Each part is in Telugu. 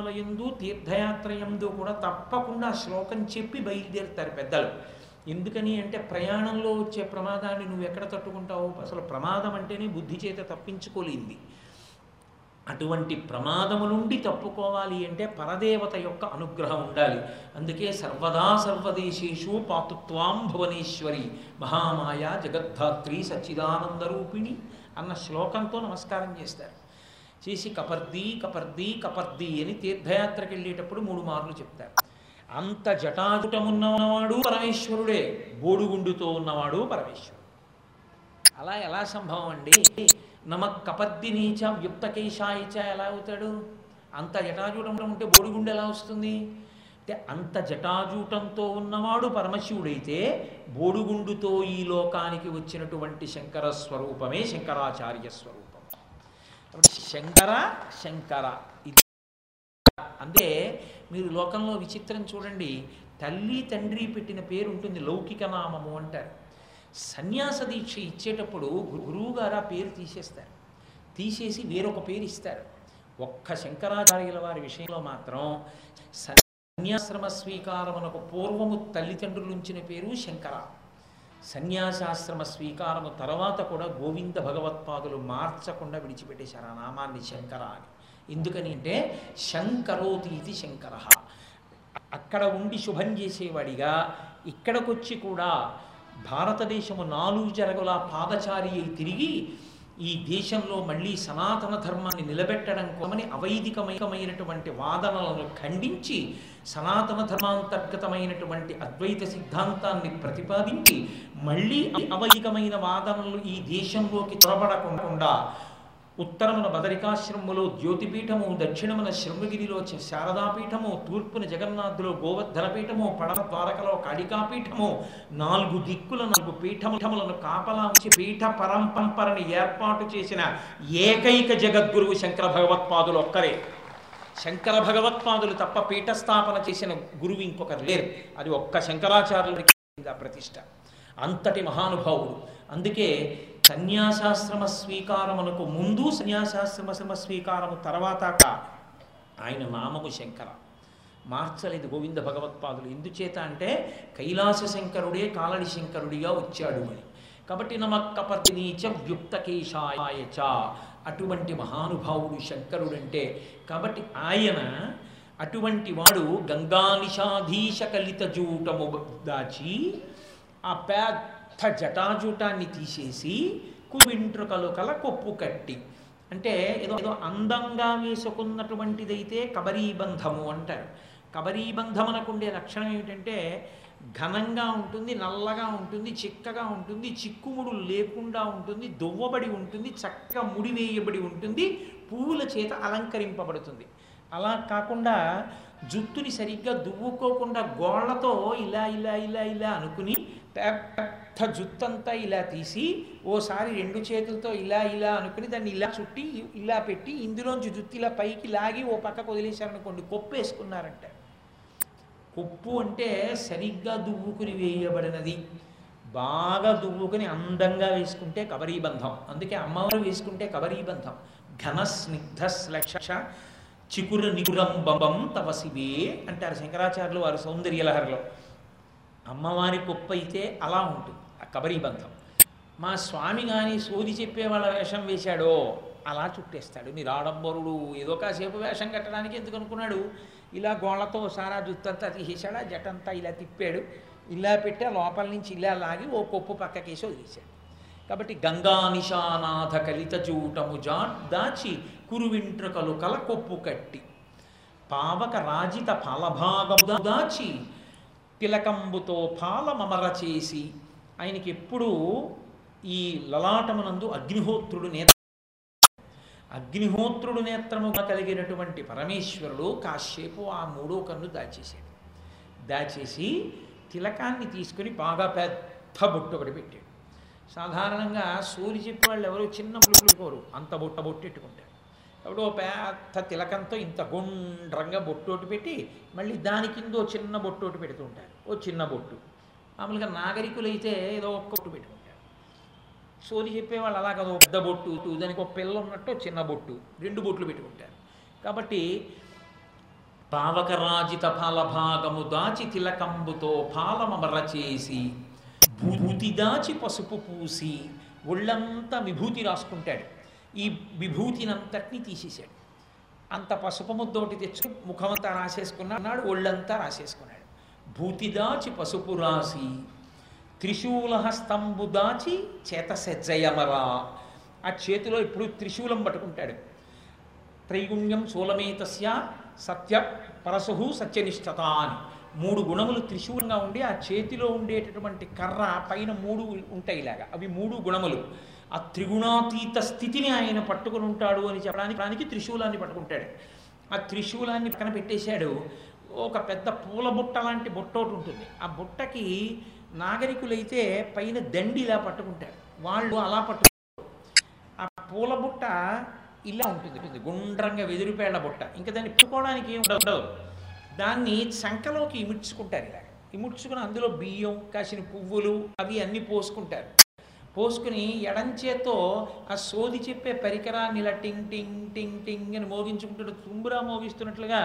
ఎందు తీర్థయాత్ర ఎందు కూడా తప్పకుండా శ్లోకం చెప్పి బయలుదేరుతారు పెద్దలు. ఎందుకని అంటే ప్రయాణంలో వచ్చే ప్రమాదాన్ని నువ్వు ఎక్కడ తట్టుకుంటావు? అసలు ప్రమాదం అంటేనే బుద్ధి చేత తప్పించుకోలేంది అటువంటి ప్రమాదము నుండి తప్పుకోవాలి అంటే పరదేవత యొక్క అనుగ్రహం ఉండాలి. అందుకే సర్వదా సర్వదేశేషు పాతుత్వాం భువనేశ్వరి మహామాయ జగద్ధాత్రి సచ్చిదానందరూపిణి అన్న శ్లోకంతో నమస్కారం చేస్తారు. చేసి కపర్ది కపర్ది కపర్ది అని తీర్థయాత్రకి వెళ్ళేటప్పుడు మూడు మార్లు చెప్తారు. అంత జటాజుటమున్నవాడు పరమేశ్వరుడే బోడుగుండుతో ఉన్నవాడు పరమేశ్వరుడు. అలా ఎలా సంభవం అండి? నమ కపర్ది నీచ వ్యుక్తకేశాయిచ ఎలా అవుతాడు? అంత జటాజూటం ఉంటే బోడిగుండు ఎలా వస్తుంది? అంటే అంత జటాజూటంతో ఉన్నవాడు పరమశివుడైతే బోడుగుండుతో ఈ లోకానికి వచ్చినటువంటి శంకర స్వరూపమే శంకరాచార్య స్వరూపం. కాబట్టి శంకర శంకర. ఇది అంటే మీరు లోకంలో విచిత్రం చూడండి తల్లి తండ్రి పెట్టిన పేరు ఉంటుంది లౌకిక నామము అంటారు. సన్యాస దీక్ష ఇచ్చేటప్పుడు గురువు గారు ఆ పేరు తీసేస్తారు. తీసేసి వేరొక పేరు ఇస్తారు. ఒక్క శంకరాచార్యుల వారి విషయంలో మాత్రం సన్యాశ్రమ స్వీకారమునకు పూర్వము తల్లిదండ్రులు ఉంచిన పేరు శంకర. సన్యాసాశ్రమ స్వీకారము తర్వాత కూడా గోవింద భగవత్పాదులు మార్చకుండా విడిచిపెట్టేశారు ఆ నామాన్ని శంకర అని. ఎందుకని అంటే శంకరోతి ఇది శంకర. అక్కడ ఉండి శుభం చేసేవాడిగా ఇక్కడికొచ్చి కూడా భారతదేశము నాలుగు జరగుల పాదచారి అయి తిరిగి ఈ దేశంలో మళ్ళీ సనాతన ధర్మాన్ని నిలబెట్టడం కోమని అవైదికమైనటువంటి వాదనలను ఖండించి సనాతన ధర్మాంతర్గతమైనటువంటి అద్వైత సిద్ధాంతాన్ని ప్రతిపాదించి మళ్ళీ అవైదికమైన వాదనలు ఈ దేశంలోకి చొరబడకుండా ఉత్తరమున బదరికాశ్రమములో జ్యోతిపీఠము దక్షిణమున శృంగగిరిలో శారదాపీఠము తూర్పున జగన్నాథులో గోవర్ధనపీఠము పడమ ద్వారకలో కాళికాపీఠము నాలుగు దిక్కుల నాలుగు పీఠములను కాపలా ఉంచి పీఠ పరంపరని ఏర్పాటు చేసిన ఏకైక జగద్గురువు శంకర భగవత్పాదులు ఒక్కరే. శంకర భగవత్పాదులు తప్ప పీఠస్థాపన చేసిన గురువు ఇంకొకరు లేరు. అది ఒక్క శంకరాచార్యులకి ఆ ప్రతిష్ట. అంతటి మహానుభావుడు. అందుకే సన్యాసాశ్రమ స్వీకారమునకు ముందు సన్యాసాశ్రమ స్వీకారము తర్వాత ఆయన నామము శంకర. మార్చలేదు గోవింద భగవత్పాదులు. ఎందుచేత అంటే కైలాస శంకరుడే కాలడి శంకరుడిగా వచ్చాడు అని కాబట్టి నమక్కపతినీచ వ్యుక్తకేశాయ చ. అటువంటి మహానుభావుడు శంకరుడంటే కాబట్టి ఆయన అటువంటి వాడు గంగానిషాధీశ కలిత జూటము దాచి ఆ పెద్ద జటాజుటాన్ని తీసేసి కువింట్రుకలు కల కొప్పు కట్టి. అంటే ఏదో ఏదో అందంగా వేసుకున్నటువంటిదైతే కబరీబంధము అంటారు. కబరీబంధం ఉండే లక్షణం ఏమిటంటే ఘనంగా ఉంటుంది నల్లగా ఉంటుంది చిక్కగా ఉంటుంది చిక్కుముడు లేకుండా ఉంటుంది దువ్వబడి ఉంటుంది చక్కగా ముడి వేయబడి ఉంటుంది పువ్వుల చేత అలంకరింపబడుతుంది. అలా కాకుండా జుత్తుని సరిగ్గా దువ్వుకోకుండా గోళ్ళతో ఇలా ఇలా ఇలా ఇలా అనుకుని పెద్ద జుత్తంతా ఇలా తీసి ఓసారి రెండు చేతులతో ఇలా ఇలా అనుకుని దాన్ని ఇలా చుట్టి ఇలా పెట్టి ఇందులోంచి జుత్తు ఇలా పైకి లాగి ఓ పక్కకు వదిలేశారనుకోండి కొప్పు వేసుకున్నారంట కొప్పు అంటే సరిగ్గా దువ్వుకుని వేయబడినది. బాగా దువ్వుకుని అందంగా వేసుకుంటే కబరీబంధం. అందుకే అమ్మవారు వేసుకుంటే కబరీబంధం. ఘన స్నిగ్ధ శ్లక్ష చికుర నిగురంబం తవ తవసివే అంటారు శంకరాచార్యులు వారు సౌందర్యలహరిలో. అమ్మవారి కుప్ప అయితే అలా ఉంటుంది ఆ కబరీబంధం మా స్వామి కానీ సోది చెప్పే వాళ్ళ వేషం వేశాడో అలా చుట్టేస్తాడు. మీరు ఆడంబరుడు ఏదో కాసేపు వేషం కట్టడానికి ఎందుకు అనుకున్నాడు? ఇలా గోళ్ళతో సారా జుత్తంతా తీసేశాడు? ఆ జటంతా ఇలా తిప్పాడు. ఇలా పెట్టి లోపల నుంచి ఇలా లాగి ఓ కొప్పు పక్కకేసి వదిలేశాడు. కాబట్టి గంగా నిశానాథ కలిత చూటము జా దాచి కురువింట్రుకలు కల కొప్పు కట్టి. పావక రాజిత ఫలభాగము దాచి తిలకంబుతో పాలమమర చేసి ఆయనకి ఎప్పుడూ ఈ లలాటమునందు అగ్నిహోత్రుడు నేత అగ్నిహోత్రుడు నేత్రముగా కలిగినటువంటి పరమేశ్వరుడు కాసేపు ఆ మూడో కన్ను దాచేశాడు. దాచేసి తిలకాన్ని తీసుకుని బాగా పెద్ద బొట్టు ఒకటి పెట్టాడు. సాధారణంగా సూర్య వాళ్ళు ఎవరు చిన్న పులుపులు కోరు. అంత బొట్ట బొట్టెట్టుకుంటారు ఓ పెద్ద తిలకంతో ఇంత గుండ్రంగా బొట్టోటి పెట్టి మళ్ళీ దాని కింద ఓ చిన్న బొట్టోటి పెడుతూ ఉంటారు. ఓ చిన్న బొట్టు. మామూలుగా నాగరికులైతే ఏదో ఒక్క బొట్టు పెట్టుకుంటారు. సోది చెప్పేవాళ్ళు అలా కదా పెద్ద బొట్టు దానికి ఒక పిల్ల ఉన్నట్టు చిన్న బొట్టు రెండు బొట్లు పెట్టుకుంటారు. కాబట్టి పావకరాజిత ఫలభాగము దాచి తిలకంబుతో ఫాలమర చేసి భూతి దాచి పసుపు పూసి ఒళ్ళంతా విభూతి రాసుకుంటాడు. ఈ విభూతినంతటినీ తీసేశాడు. అంత పసుపు ముద్దోటి తెచ్చుకు ముఖమంతా రాసేసుకున్నాడు. ఒళ్ళంతా రాసేసుకున్నాడు. భూతి దాచి పసుపు రాసి త్రిశూల దాచి చేత సెజ్జయమరా ఆ చేతిలో ఇప్పుడు త్రిశూలం పట్టుకుంటాడు. త్రైగుణ్యం శూలమేతస్య సత్య పరశుహు సత్యనిష్టత అని. మూడు గుణములు త్రిశూలంగా ఉండి ఆ చేతిలో ఉండేటటువంటి కర్ర పైన మూడు ఉంటాయి ఇలాగా. అవి మూడు గుణములు. ఆ త్రిగుణాతీత స్థితిని ఆయన పట్టుకుని ఉంటాడు అని చెప్పడానికి దానికి త్రిశూలాన్ని పట్టుకుంటాడు. ఆ త్రిశూలాన్ని పక్కన పెట్టేశాడు. ఒక పెద్ద పూల బుట్ట లాంటి బుట్ట ఒకటి ఉంటుంది. ఆ బుట్టకి నాగరికులైతే పైన దండి ఇలా పట్టుకుంటారు. వాళ్ళు అలా పట్టు ఆ పూల బుట్ట ఇలా ఉంటుంది. గుండ్రంగా వెదిరిపేళ్ళ బుట్ట. ఇంకా దాన్ని పుట్టుకోవడానికి ఏం ఉండదు. దాన్ని చంకలోకి ఇముడ్చుకుంటారు ఇలా. ఇముడ్చుకుని అందులో బియ్యం కాసిన పువ్వులు అవి అన్నీ పోసుకుంటారు. పోసుకుని ఎడంచేతో ఆ సోది చెప్పే పరికరాన్ని ఇలా టింగ్ టింగ్ టింగ్ టింగ్ అని మోగించుకుంటూ తుంబురా మోగిస్తున్నట్లుగా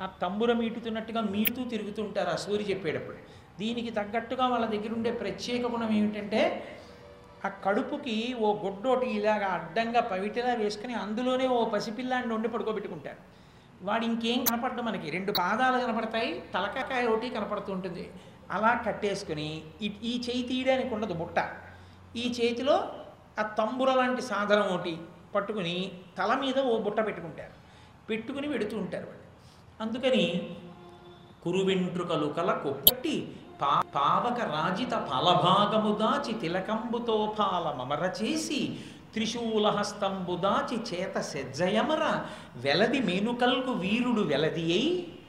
ఆ తంబుర మీటుతున్నట్టుగా మీటుతూ తిరుగుతుంటారు ఆ సోది చెప్పేటప్పుడు. దీనికి తగ్గట్టుగా వాళ్ళ దగ్గర ఉండే ప్రత్యేక గుణం ఏమిటంటే ఆ కడుపుకి ఓ గొడ్డోటి ఇలాగా అడ్డంగా పవిటిలా వేసుకుని అందులోనే ఓ పసిపిల్లాన్ని వండి పడుకోబెట్టుకుంటారు. వాడు ఇంకేం కనపడడం మనకి. రెండు పాదాలు కనపడతాయి తలకాయ ఒకటి కనపడుతుంటుంది అలా కట్టేసుకుని ఈ చేయి తీయడానికి ఉండదు బుట్ట. ఈ చేతిలో ఆ తంబుర లాంటి సాధనం ఒకటి పట్టుకుని తల మీద ఓ బుట్ట పెట్టుకుంటారు. పెట్టుకుని వెడుతూ ఉంటారు వాళ్ళు. అందుకని కురువెంట్రుకలు కల కొప్పట్టి పా పావక రాజిత ఫలభాగము దాచి తిలకంబుతో ఫాలమమర చేసి త్రిశూలహస్తంబు దాచి చేత సెజ్జయమర వెలది మేనుకల్గు వీరుడు వెలది అయి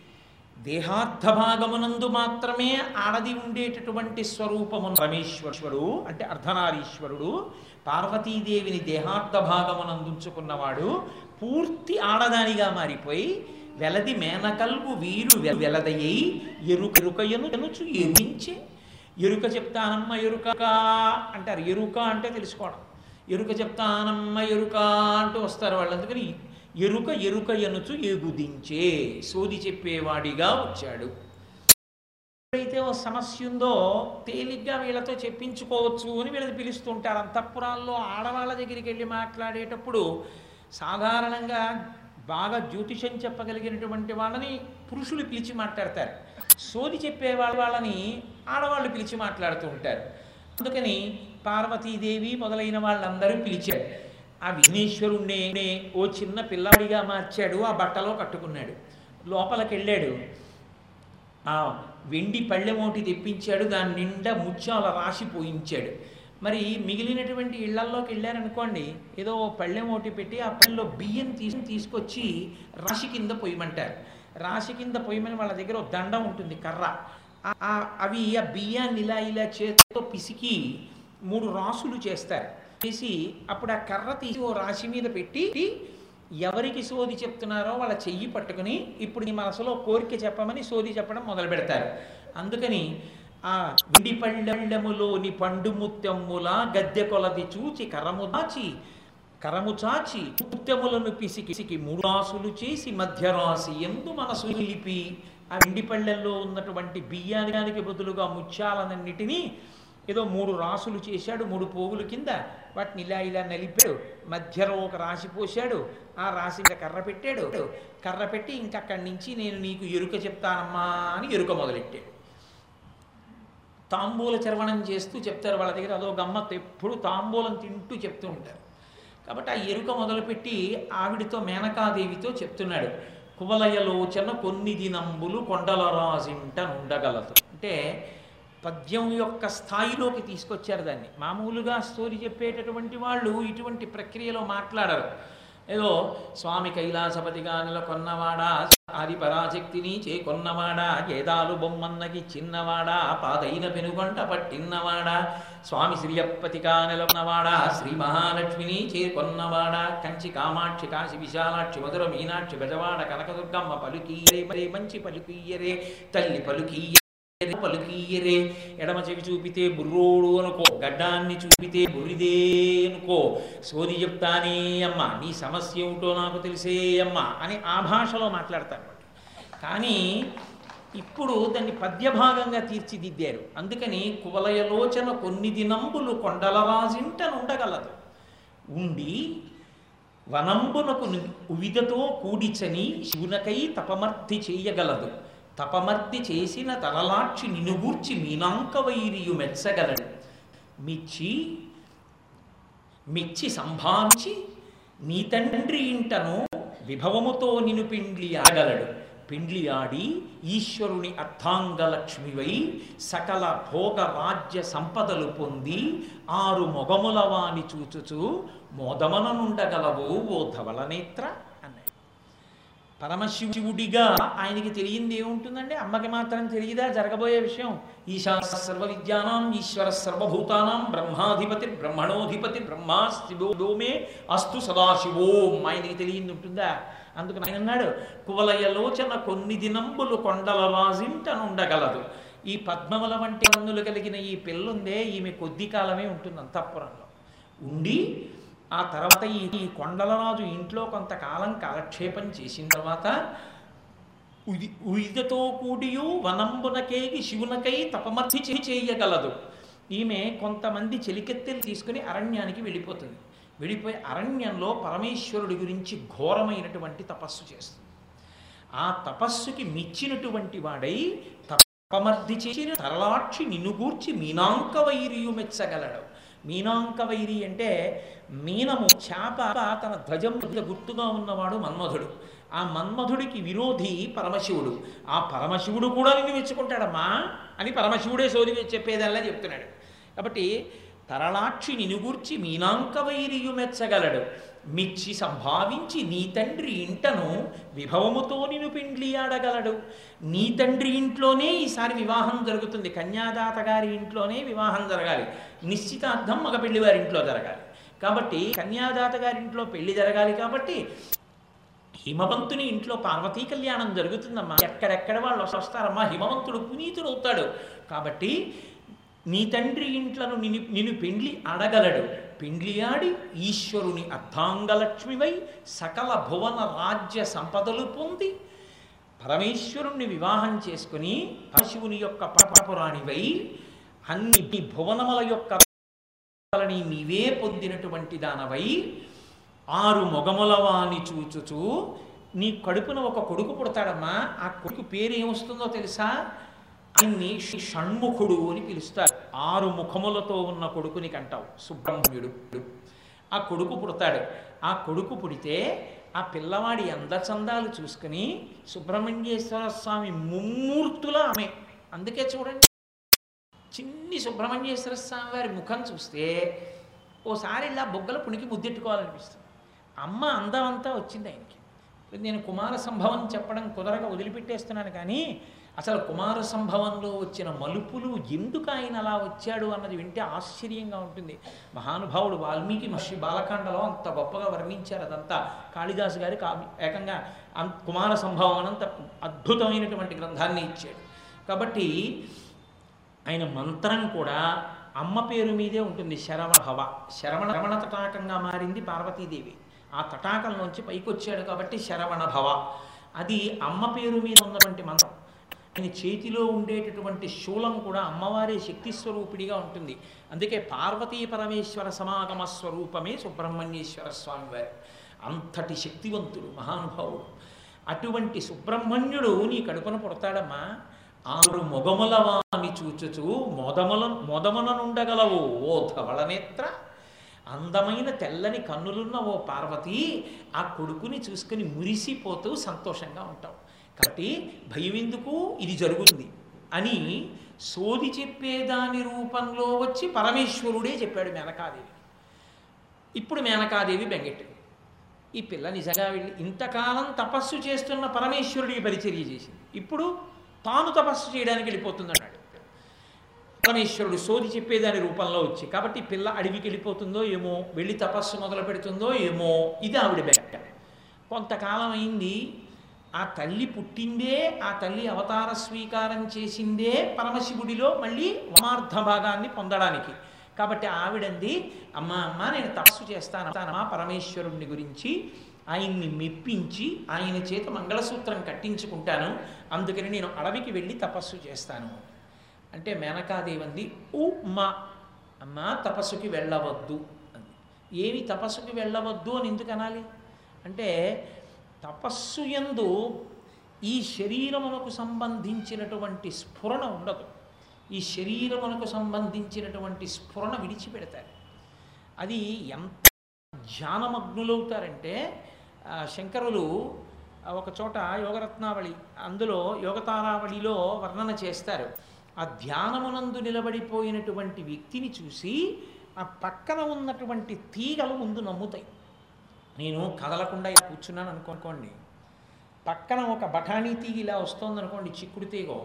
దేహార్థ భాగమునందు మాత్రమే ఆడది ఉండేటటువంటి స్వరూపము రమేశ్వరుడు అంటే అర్ధనారీశ్వరుడు పార్వతీదేవిని దేహార్థ భాగమునందుంచుకున్నవాడు పూర్తి ఆడదానిగా మారిపోయి వెలది మేనకల్గు వీరు వె- వెలదయ్యి ఎరుకెరుకయను ఎనుచు ఎరించే ఎరుక చెప్తానమ్మ ఎరుక అంటారు. ఎరుక అంటే తెలుసుకోవడం. ఎరుక చెప్తానమ్మ ఎరుక అంటూ వస్తారు వాళ్ళు అందుకని ఎరుక ఎరుక ఎనుచు ఎగుదించే సోది చెప్పేవాడిగా వచ్చాడు. ఎప్పుడైతే ఓ సమస్య ఉందో తేలిగ్గా వీళ్ళతో చెప్పించుకోవచ్చు అని వీళ్ళని పిలుస్తుంటారు. అంతఃపురాల్లో ఆడవాళ్ళ దగ్గరికి వెళ్ళి మాట్లాడేటప్పుడు సాధారణంగా బాగా జ్యోతిషం చెప్పగలిగినటువంటి వాళ్ళని పురుషులు పిలిచి మాట్లాడతారు. సోది చెప్పే వాళ్ళని ఆడవాళ్ళు పిలిచి మాట్లాడుతూ ఉంటారు. అందుకని పార్వతీదేవి మొదలైన వాళ్ళందరూ పిలిచారు. ఆ విఘ్నేశ్వరుణ్ణి ఓ చిన్న పిల్లవాడిగా మార్చాడు ఆ బట్టలో కట్టుకున్నాడు. లోపలికి వెళ్ళాడు ఆ వెండి పళ్ళెమోటి తెప్పించాడు దాని నిండా ముత్యాల రాశి పోయించాడు. మరి మిగిలినటువంటి ఇళ్ళల్లోకి వెళ్ళారనుకోండి ఏదో పళ్ళెమోటి పెట్టి ఆ పళ్ళెలో బియ్యం తీసి తీసుకొచ్చి రాశి కింద పొయ్యమంటారు రాశి కింద పొయ్యమని వాళ్ళ దగ్గర ఒక దండం ఉంటుంది కర్ర. ఆ- అవి ఆ బియ్యాన్ని ఇలా ఇలా చేతితో పిసికి మూడు రాసులు చేస్తారు. చేసి అప్పుడు ఆ కర్ర తీసి ఓ రాశి మీద పెట్టి ఎవరికి సోది చెప్తున్నారో వాళ్ళ చెయ్యి పట్టుకుని ఇప్పుడు నీ మనసులో కోరిక చెప్పమని సోది చెప్పడం మొదలు పెడతారు. అందుకని ఆ విడి పండు ముత్యమ్ముల గద్దె కొలది చూచి కరము దాచి కరము చాచి ముత్యములను పిసికిసికి మూడు రాసులు చేసి మధ్య రాసి ఎందు మనసు నిలిపి ఆ వెండి ఉన్నటువంటి బియ్యానికి బదులుగా ముత్యాలన్నిటినీ ఏదో మూడు రాసులు చేశాడు మూడు పోగుల కింద. వాటిని ఇలా ఇలా నలిపాడు. మధ్యలో ఒక రాశి పోశాడు. ఆ రాశి మీద కర్ర పెట్టాడు. కర్ర పెట్టి ఇంకక్కడి నుంచి నేను నీకు ఎరుక చెప్తానమ్మా అని ఎరుక మొదలెట్టాడు. తాంబూల చర్వణం చేస్తూ చెప్తారు వాళ్ళ దగ్గర. అదో గమ్మత్తు ఎప్పుడు తాంబూలం తింటూ చెప్తూ ఉంటారు. కాబట్టి ఆ ఎరుక మొదలుపెట్టి ఆవిడితో మేనకాదేవితో చెప్తున్నాడు. కువలయలోచన కొన్ని దినంబులు కొండల రాజింట ఉండగలదు అంటే పద్యం యొక్క స్థాయిలోకి తీసుకొచ్చారు దాన్ని. మామూలుగా స్టోరీ చెప్పేటటువంటి వాళ్ళు ఇటువంటి ప్రక్రియలో మాట్లాడరు. ఏదో స్వామి కైలాసపతిగా నెలకొన్నవాడా ఆది పరాశక్తిని చేకొన్నవాడా ఏదాలు బొమ్మన్నకి చిన్నవాడా పాదైన పెనుగొంట పట్టిన్నవాడా స్వామి శ్రీయప్పతిగా నెలకొన్నవాడా శ్రీ మహాలక్ష్మిని చేకొన్నవాడా కంచి కామాక్షి కాశి విశాలాక్షి మధుర మీనాక్షి బెజవాడ కనకదుర్గమ్మ పలుకీయరే మరే మంచి పలుకీయరే తల్లి పలుకీయ పలుకీయరే. ఎడమ చెవి చూపితే బుర్రోడు అనుకో గడ్డాన్ని చూపితే బురిదే అనుకో. సోది చెప్తానే అమ్మా నీ సమస్య ఏమిటో నాకు తెలిసే అమ్మ అని ఆ భాషలో మాట్లాడతారు కానీ ఇప్పుడు దాన్ని పద్యభాగంగా తీర్చిదిద్దారు. అందుకని కువలయలోచన కొన్ని దినంబులు కొండలరాజింట ఉండగలదు ఉండి వనంబునకు ఉవిదతో కూడిచని శివునకై తపమర్థి చేయగలదు. తపమర్తి చేసిన తలలాక్షి నినుగూర్చి మీనాంకవైరియు మెచ్చగలడు. మిచ్చి మిచ్చి సంభావించి నీ తండ్రి ఇంటను విభవముతో నిను పిండ్లి ఆగలడు. పిండ్లి ఆడి ఈశ్వరుని అర్థాంగలక్ష్మివై సకల భోగ రాజ్య సంపదలు పొంది ఆరు మొగముల వాని చూచుచు మోదమననుండగలవు ఓ ధవల నేత్ర పరమశివుడిగా ఆయనకి తెలియంది ఏముంటుందండి? అమ్మకి మాత్రం తెలియదా? జరగబోయే విషయం. ఈశా సర్వ విద్యానాం ఈశ్వర సర్వభూతానాం బ్రహ్మాధిపతి బ్రహ్మణోధిపతి బ్రహ్మా శివోమే అస్తు సదాశివోం ఆయనకి తెలియంది ఉంటుందా? అందుకు ఆయన అన్నాడు కువలయలోచన కొన్ని దినంబులు కొండల రాజింటనుండగలదు ఈ పద్మముల వంటి కన్నులు కలిగిన ఈ పిల్లుందే ఈమె కొద్ది కాలమే ఉంటుంది అంతఃపురంలో ఉండి ఆ తర్వాత ఈ ఈ కొండలరాజు ఇంట్లో కొంతకాలం కాలక్షేపం చేసిన తర్వాత ఉది ఉయిదతో కూడియు వనంబునకేగి శివునకై తపమర్చి చే- చేయగలదు. ఈమె కొంతమంది చెలికెత్తెలు తీసుకుని అరణ్యానికి వెళ్ళిపోతుంది. వెళ్ళిపోయి అరణ్యంలో పరమేశ్వరుడి గురించి ఘోరమైనటువంటి తపస్సు చేస్తుంది. ఆ తపస్సుకి మిచ్చినటువంటి వాడై తపమర్ది చేసిన తరలాక్షి నినుగూర్చి మీనాంక వైరియు మెచ్చగలడు మీనాంక వైరి అంటే మీనము చేప తన ధ్వజం గుర్తుగా ఉన్నవాడు మన్మధుడు. ఆ మన్మధుడికి విరోధి పరమశివుడు. ఆ పరమశివుడు కూడా నిన్ను మెచ్చుకుంటాడమ్మా అని పరమశివుడే సోది చెప్పేదల్లా చెప్తున్నాడు. కాబట్టి తరళాక్షి నినుగూర్చి మీనాంక వైరియు మెచ్చగలడు. మిచ్చి సంభావించి నీ తండ్రి ఇంటను విభవముతో నిను పిండ్లి ఆడగలడు. నీ తండ్రి ఇంట్లోనే ఈసారి వివాహం జరుగుతుంది. కన్యాదాత గారి ఇంట్లోనే వివాహం జరగాలి. నిశ్చితార్థం మగ పెళ్ళి వారి ఇంట్లో జరగాలి. కాబట్టి కన్యాదాత గారి ఇంట్లో పెళ్ళి జరగాలి కాబట్టి హిమవంతుని ఇంట్లో పార్వతీ కళ్యాణం జరుగుతుందమ్మా. ఎక్కడెక్కడ వాళ్ళు వస్తారమ్మా? హిమవంతుడు పునీతుడు అవుతాడు కాబట్టి నీ తండ్రి ఇంట్లను నిని నిన్ను పెండ్లి అడగలడు. పెండ్లి ఆడి ఈశ్వరుని అర్థాంగలక్ష్మివై సకల భువన రాజ్య సంపదలు పొంది పరమేశ్వరుణ్ణి వివాహం చేసుకుని పశువుని యొక్క పరపురాణివై అన్ని భువనముల యొక్క నీవే పొందినటువంటి దానవై ఆరు మొగముల చూచుచూ నీ కడుపున ఒక కొడుకు పుడతాడమ్మా. ఆ కొడుకు పేరు ఏమొస్తుందో తెలుసా? ఆయన్ని షణ్ముఖుడు అని పిలుస్తారు. ఆరు ముఖములతో ఉన్న కొడుకుని కంటావు. సుబ్రహ్మణ్యుడు. ఆ కొడుకు పుడతాడు. ఆ కొడుకు పుడితే ఆ పిల్లవాడి అందచందాలు చూసుకుని సుబ్రహ్మణ్యేశ్వర స్వామి ముమ్మూర్తుల ఆమె. అందుకే చూడండి. చిన్ని సుబ్రహ్మణ్యేశ్వర స్వామి వారి ముఖం చూస్తే ఓసారి ఇలా బొగ్గల పుణికి ముద్దెట్టుకోవాలనిపిస్తుంది. అమ్మ అందం అంతా వచ్చింది ఆయనకి. నేను కుమార సంభవం చెప్పడం కుదరగా వదిలిపెట్టేస్తున్నాను కానీ అసలు కుమార సంభవంలో వచ్చిన మలుపులు ఎందుకు ఆయన అలా వచ్చాడు అన్నది వింటే ఆశ్చర్యంగా ఉంటుంది. మహానుభావుడు వాల్మీకి మహర్షి బాలకాండలో అంత గొప్పగా వర్ణించారు అదంతా. కాళిదాసు గారి ఏకంగా అం- కుమార సంభవం అనంత అద్భుతమైనటువంటి గ్రంథాన్ని ఇచ్చాడు. కాబట్టి ఆయన మంత్రం కూడా అమ్మ పేరు మీదే ఉంటుంది శరవభవ శరవణ రమణ తటాకంగా మారింది పార్వతీదేవి. ఆ తటాకంలోంచి పైకి వచ్చాడు కాబట్టి శరవణ భవ అది అమ్మ పేరు మీద ఉన్నటువంటి మంత్రం. ఆయన చేతిలో ఉండేటటువంటి శూలం కూడా అమ్మవారే శక్తి స్వరూపిడిగా ఉంటుంది. అందుకే పార్వతీ పరమేశ్వర సమాగమ స్వరూపమే సుబ్రహ్మణ్యేశ్వర స్వామి వారు. అంతటి శక్తివంతుడు మహానుభావుడు. అటువంటి సుబ్రహ్మణ్యుడు నీ కడుపున పుడతాడమ్మా. ఆరు మొగముల వాని చూచుచు మోదముల మోదములనుండగలవు ఓ ధవళనేత్ర. అందమైన తెల్లని కన్నులున్న ఓ పార్వతి ఆ కొడుకుని చూసుకుని మురిసిపోతూ సంతోషంగా ఉంటావు. కాబట్టి భయం ఎందుకు ఇది జరుగుతుంది అని సోది చెప్పేదాని రూపంలో వచ్చి పరమేశ్వరుడే చెప్పాడు మేనకాదేవి. ఇప్పుడు మేనకాదేవి బెంగెట్టు. ఈ పిల్ల నిజంగా వెళ్ళి ఇంతకాలం తపస్సు చేస్తున్న పరమేశ్వరుడికి పరిచర్య చేసింది. ఇప్పుడు తాను తపస్సు చేయడానికి వెళ్ళిపోతుంది అన్నాడు పరమేశ్వరుడు సోది చెప్పేదాని రూపంలో వచ్చి కాబట్టి పిల్ల అడవికి వెళ్ళిపోతుందో ఏమో వెళ్ళి తపస్సు మొదలు పెడుతుందో ఏమో ఇది ఆవిడ బెంగ కొంతకాలం అయింది ఆ తల్లి పుట్టిందే ఆ తల్లి అవతార స్వీకారం చేసిందే పరమశివుడిలో మళ్ళీ వమార్థ భాగాన్ని పొందడానికి. కాబట్టి ఆవిడంది అమ్మ అమ్మ నేను తపస్సు చేస్తానమ్మా పరమేశ్వరుణ్ణి గురించి ఆయన్ని మెప్పించి ఆయన చేత మంగళసూత్రం కట్టించుకుంటాను. అందుకని నేను అడవికి వెళ్ళి తపస్సు చేస్తాను. అంటే మేనకాదేవంది ఉ మా అమ్మ తపస్సుకి వెళ్ళవద్దు. అంది. ఏమి తపస్సుకి వెళ్ళవద్దు అని ఎందుకు అనాలి? అంటే తపస్సు యందు ఈ శరీరమునకు సంబంధించినటువంటి స్ఫురణ ఉండదు. ఈ శరీరమునకు సంబంధించినటువంటి స్ఫురణ విడిచిపెడతారు. అది ఎంత ధ్యానమగ్నులవుతారంటే శంకరులు ఒక చోట యోగరత్నావళి అందులో యోగతారావళిలో వర్ణన చేస్తారు. ఆ ధ్యానమునందు నిలబడిపోయినటువంటి వ్యక్తిని చూసి ఆ పక్కన ఉన్నటువంటి తీగలు ముందు నమ్ముతాయి. నేను కదలకుండా ఇలా కూర్చున్నాను అనుకోండి. పక్కన ఒక బఠానీ తీగి ఇలా వస్తోందనుకోండి చిక్కుడు తీగో.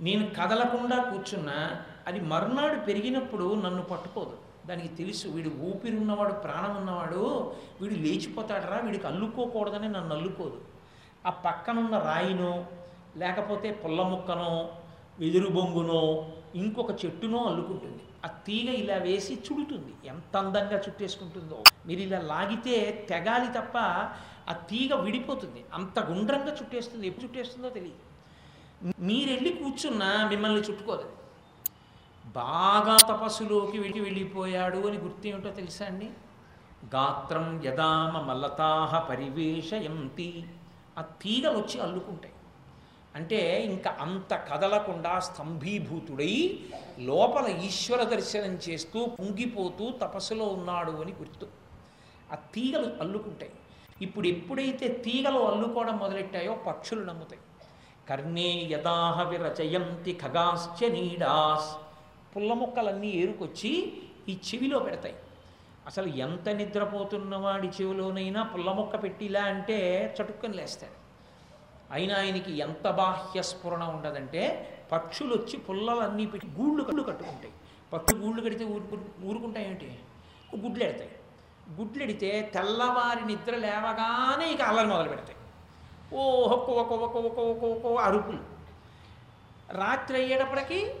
నేను కదలకుండా కూర్చున్నా అది మర్నాడు పెరిగినప్పుడు నన్ను పట్టుకోదు. దానికి తెలుసు వీడు ఊపిరి ఉన్నవాడు ప్రాణం ఉన్నవాడు వీడు లేచిపోతాడరా వీడికి అల్లుకోకూడదని నన్ను అల్లుకోదు. ఆ పక్కనున్న రాయినో లేకపోతే పుల్ల ముక్కనో వెదురు బొంగునో ఇంకొక చెట్టునో అల్లుకుంటుంది. ఆ తీగ ఇలా వేసి చుడుతుంది. ఎంత అందంగా చుట్టేసుకుంటుందో. మీరు ఇలా లాగితే తెగాలి తప్ప ఆ తీగ విడిపోతుంది. అంత గుండ్రంగా చుట్టేస్తుంది. ఎప్పుడు చుట్టేస్తుందో తెలియదు. మీరెళ్ళి కూర్చున్నా మిమ్మల్ని చుట్టుకోదు. బాగా తపస్సులోకి వెళ్ళి వెళ్ళిపోయాడు అని గుర్తేమిటో తెలుసా అండి? గాత్రం యదామ మల్లతాహ పరివేషయంతి. ఆ తీగలు వచ్చి అల్లుకుంటాయి. అంటే ఇంకా అంత కదలకుండా స్తంభీభూతుడై లోపల ఈశ్వర దర్శనం చేస్తూ పొంగిపోతూ తపస్సులో ఉన్నాడు అని గుర్తు. ఆ తీగలు అల్లుకుంటాయి. ఇప్పుడు ఎప్పుడైతే తీగలు అల్లుకోవడం మొదలెట్టాయో పక్షులు నమ్ముతాయి. కర్ణే యదాహ విరచయంతి ఖగాశ్చ నీడాస్. పుల్ల మొక్కలన్నీ ఏరుకొచ్చి ఈ చెవిలో పెడతాయి. అసలు ఎంత నిద్రపోతున్న వాడి చెవిలోనైనా పుల్ల మొక్క పెట్టిలా అంటే చటుక్కని లేస్తాడు. అయినా ఆయనకి ఎంత బాహ్య స్ఫురణ ఉండదంటే పక్షులు వచ్చి పుల్లలన్నీ పెట్టి గూళ్ళు కళ్ళు కట్టుకుంటాయి. పక్షులు గూళ్ళు కడితే ఊరుకు ఊరుకుంటాయి ఏంటి గుడ్లు ఎడతాయి. గుడ్లు తెల్లవారి నిద్ర లేవగానే ఇక అల్లరి మొదలు పెడతాయి. ఓ ఒక్కో ఒక ఒక ఒక ఒక ఒక అరుపులు. రాత్రి అయ్యేటప్పటికి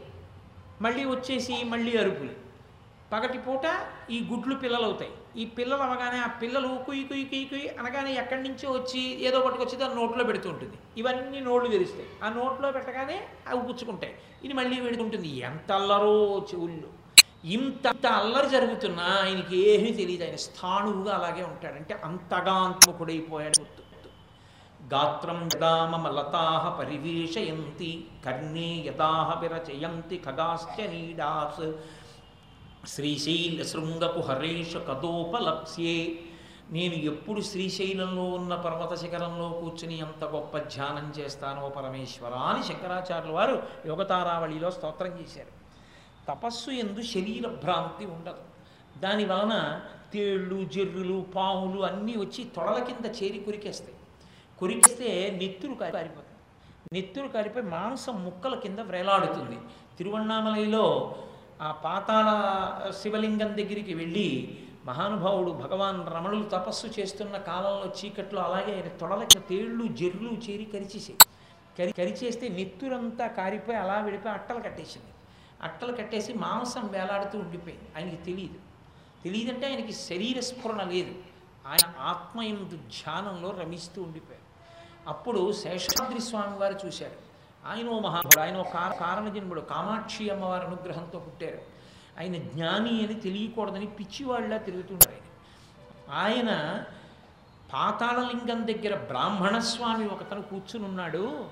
మళ్ళీ వచ్చేసి మళ్ళీ అరుపులు. పగటిపూట ఈ గుడ్లు పిల్లలవుతాయి. ఈ పిల్లలు అవగానే ఆ పిల్లలు కుయ్యి కుయ్యి కుయ్యి కుయ్యి అనగానే ఎక్కడి నుంచో వచ్చి ఏదో పట్టుకొచ్చి దాన్ని నోట్లో పెడుతూ ఉంటుంది. ఇవన్నీ నోళ్ళు తెరిస్తాయి. ఆ నోట్లో పెట్టగానే అవి పుచ్చుకుంటాయి. ఇది మళ్ళీ పెడుతుంటుంది ఎంత అల్లరో చెవుళ్ళు. ఇంత అల్లరి జరుగుతున్నా ఆయనకి ఏమీ తెలియదు ఆయన స్థాణువుగా అలాగే ఉంటాడంటే అంతగా అంతముఖుడైపోయాడు గుర్తు గాత్రం యదామమ లతాహ పరివేషయంతి కర్ణే యదాహ విరచయంతి ఖగాశ్చ నీడాస్. శ్రీశైల శృంగపు హరేష కదోపలప్స్యే నేను ఎప్పుడు శ్రీశైలంలో ఉన్న పర్వత శిఖరంలో కూర్చుని ఎంత గొప్ప ధ్యానం చేస్తానో పరమేశ్వర అని శంకరాచార్యుల వారు యోగతారావళిలో స్తోత్రం చేశారు. తపస్సు ఎందు శరీర భ్రాంతి ఉండదు. దాని వలన తేళ్ళు జర్రులు పాములు అన్నీ వచ్చి తొడల కింద చేరి కొరికేస్తాయి. కొరికిస్తే నెత్తురు కారిపోతుంది. నెత్తురు కారిపోయి మాంసం ముక్కల కింద వ్రేలాడుతుంది తిరువణామలైలో ఆ పాతాళ శివలింగం దగ్గరికి వెళ్ళి మహానుభావుడు భగవాన్ రమణులు తపస్సు చేస్తున్న కాలంలో చీకట్లో అలాగే ఆయన తొడలకి తేళ్ళు జర్లు చేరి కరిచేసాయి కరి కరిచేస్తే నెత్తురంతా కారిపోయి అలా విడిపోయి అట్టలు కట్టేసింది. అట్టలు కట్టేసి మాంసం వేలాడుతూ ఉండిపోయింది. ఆయనకి తెలియదు తెలియదంటే ఆయనకి శరీర స్ఫురణ లేదు. ఆయన ఆత్మయందు ధ్యానంలో రమిస్తూ ఉండిపోయారు అప్పుడు శేషాద్రి స్వామి వారు చూశారు. ఆయన ఓ మహానుభుడు ఆయన ఒక కార- కారణజన్ముడు కామాక్షి అమ్మవారి అనుగ్రహంతో పుట్టారు. ఆయన జ్ఞాని అని తెలియకూడదని పిచ్చివాళ్ళ తిరుగుతున్నారు ఆయన. ఆయన పాతాళలింగం దగ్గర బ్రాహ్మణస్వామి ఒకతను కూర్చుని ఉన్నాడు.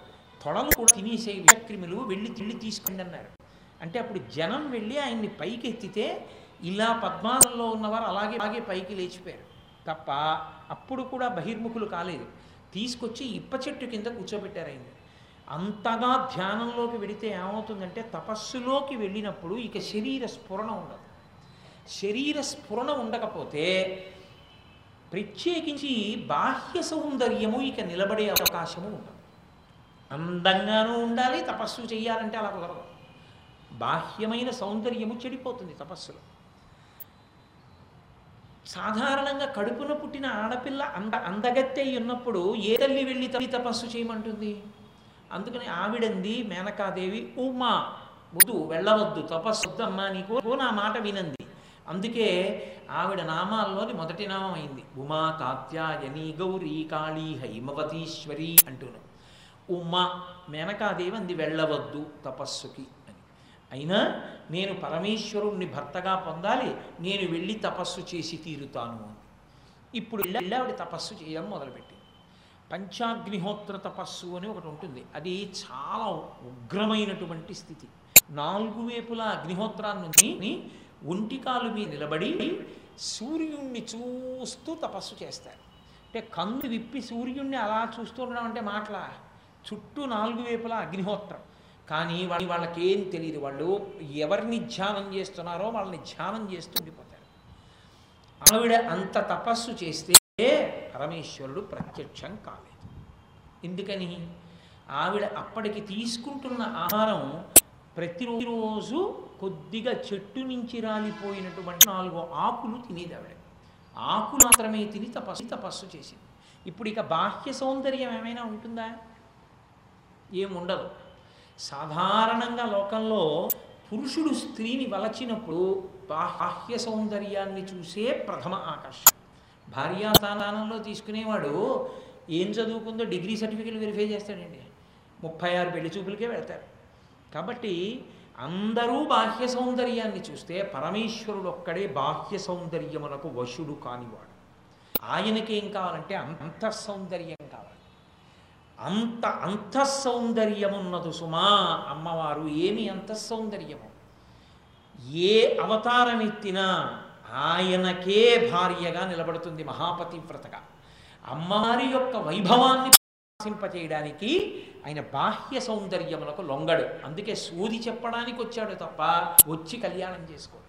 తొడలు కూడా తినేసే విషక్రిములు వెళ్ళి తిళ్ళి తీసుకుండి అన్నారు. అంటే అప్పుడు జనం వెళ్ళి ఆయన్ని పైకి ఎత్తితే ఇలా పద్మాసంలో ఉన్నవారు అలాగే అలాగే పైకి లేచిపోయారు. తప్ప అప్పుడు కూడా బహిర్ముఖులు కాలేదు. తీసుకొచ్చి ఇప్ప చెట్టు కింద కూర్చోబెట్టారు ఆయన్ని. అంతగా ధ్యానంలోకి వెడితే ఏమవుతుందంటే తపస్సులోకి వెళ్ళినప్పుడు ఇక శరీర స్ఫురణ ఉండదు. శరీర స్ఫురణ ఉండకపోతే ప్రత్యేకించి బాహ్య సౌందర్యము ఇక నిలబడే అవకాశము ఉండదు. అందంగానూ ఉండాలి తపస్సు చేయాలంటే అలా కుదరదు. బాహ్యమైన సౌందర్యము చెడిపోతుంది తపస్సులో. సాధారణంగా కడుపున పుట్టిన ఆడపిల్ల అంద అందగత్తె ఉన్నప్పుడు ఏ తల్లి వెళ్ళి తల్లి తపస్సు చేయమంటుంది? అందుకని ఆవిడంది మేనకాదేవి ఉమా. వద్దు వెళ్ళవద్దు తపస్సుద్దమ్మా నీకు నా మాట వినంది. అందుకే ఆవిడ నామాల్లోని మొదటి నామం అయింది. ఉమా కాత్యాయని గౌరీ కాళీ హైమవతీశ్వరి అంటూను. ఉమా మేనకాదేవి అంది వెళ్ళవద్దు తపస్సుకి అని. అయినా నేను పరమేశ్వరుణ్ణి భర్తగా పొందాలి నేను వెళ్ళి తపస్సు చేసి తీరుతాను అని. ఇప్పుడు వెళ్ళి ఆవిడ తపస్సు చేయడం మొదలుపెట్టింది. పంచాగ్నిహోత్ర తపస్సు అని ఒకటి ఉంటుంది. అది చాలా ఉగ్రమైనటువంటి స్థితి. నాలుగు వేపుల అగ్నిహోత్రాన్ని ఒంటికాలు మీద నిలబడి సూర్యుణ్ణి చూస్తూ తపస్సు చేస్తారు. అంటే కన్ను విప్పి సూర్యుణ్ణి అలా చూస్తూ ఉండడం అంటే మాటల చుట్టూ నాలుగు వైపులా అగ్నిహోత్రం. కానీ వాళ్ళ వాళ్ళకేం తెలియదు వాళ్ళు ఎవరిని ధ్యానం చేస్తున్నారో వాళ్ళని ధ్యానం చేస్తూ ఉండిపోతారు. ఆవిడ అంత తపస్సు చేస్తే పరమేశ్వరుడు ప్రత్యక్షం కాలేదు. ఎందుకని? ఆవిడ అప్పటికి తీసుకుంటున్న ఆహారం ప్రతిరోజు కొద్దిగా చెట్టు నుంచి రాలిపోయినటువంటి నాలుగు ఆకులు తినేది ఆవిడ. ఆకులు మాత్రమే తిని తపస్సు తపస్సు చేసింది. ఇప్పుడు ఇక బాహ్య సౌందర్యం ఏమైనా ఉంటుందా? ఏముండదు. సాధారణంగా లోకంలో పురుషుడు స్త్రీని వలచినప్పుడు బాహ్య సౌందర్యాన్ని చూసే ప్రథమ ఆకర్షణ. భార్యాస్థానంలో తీసుకునేవాడు ఏం చదువుకుందో డిగ్రీ సర్టిఫికేట్ వెరిఫై చేస్తాడండి. ముప్పై ఆరు పెళ్ళి చూపులకే వెళ్తారు. కాబట్టి అందరూ బాహ్య సౌందర్యాన్ని చూస్తే పరమేశ్వరుడు ఒక్కడే బాహ్య సౌందర్యమునకు వశుడు కానివాడు. ఆయనకి ఏం కావాలంటే అంత సౌందర్యం కావాలి. అంత అంత సౌందర్యమున్నదు సుమా అమ్మవారు ఏమి అంత సౌందర్యము? ఏ అవతారం ఎత్తినా ఆయనకే భార్యగా నిలబడుతుంది మహాపతివ్రతగా అమ్మవారి యొక్క వైభవాన్ని ప్రకాశింపచేయడానికి ఆయన బాహ్య సౌందర్యములకు లొంగడు. అందుకే సూది చెప్పడానికి వచ్చాడు తప్ప వచ్చి కళ్యాణం చేసుకోడు.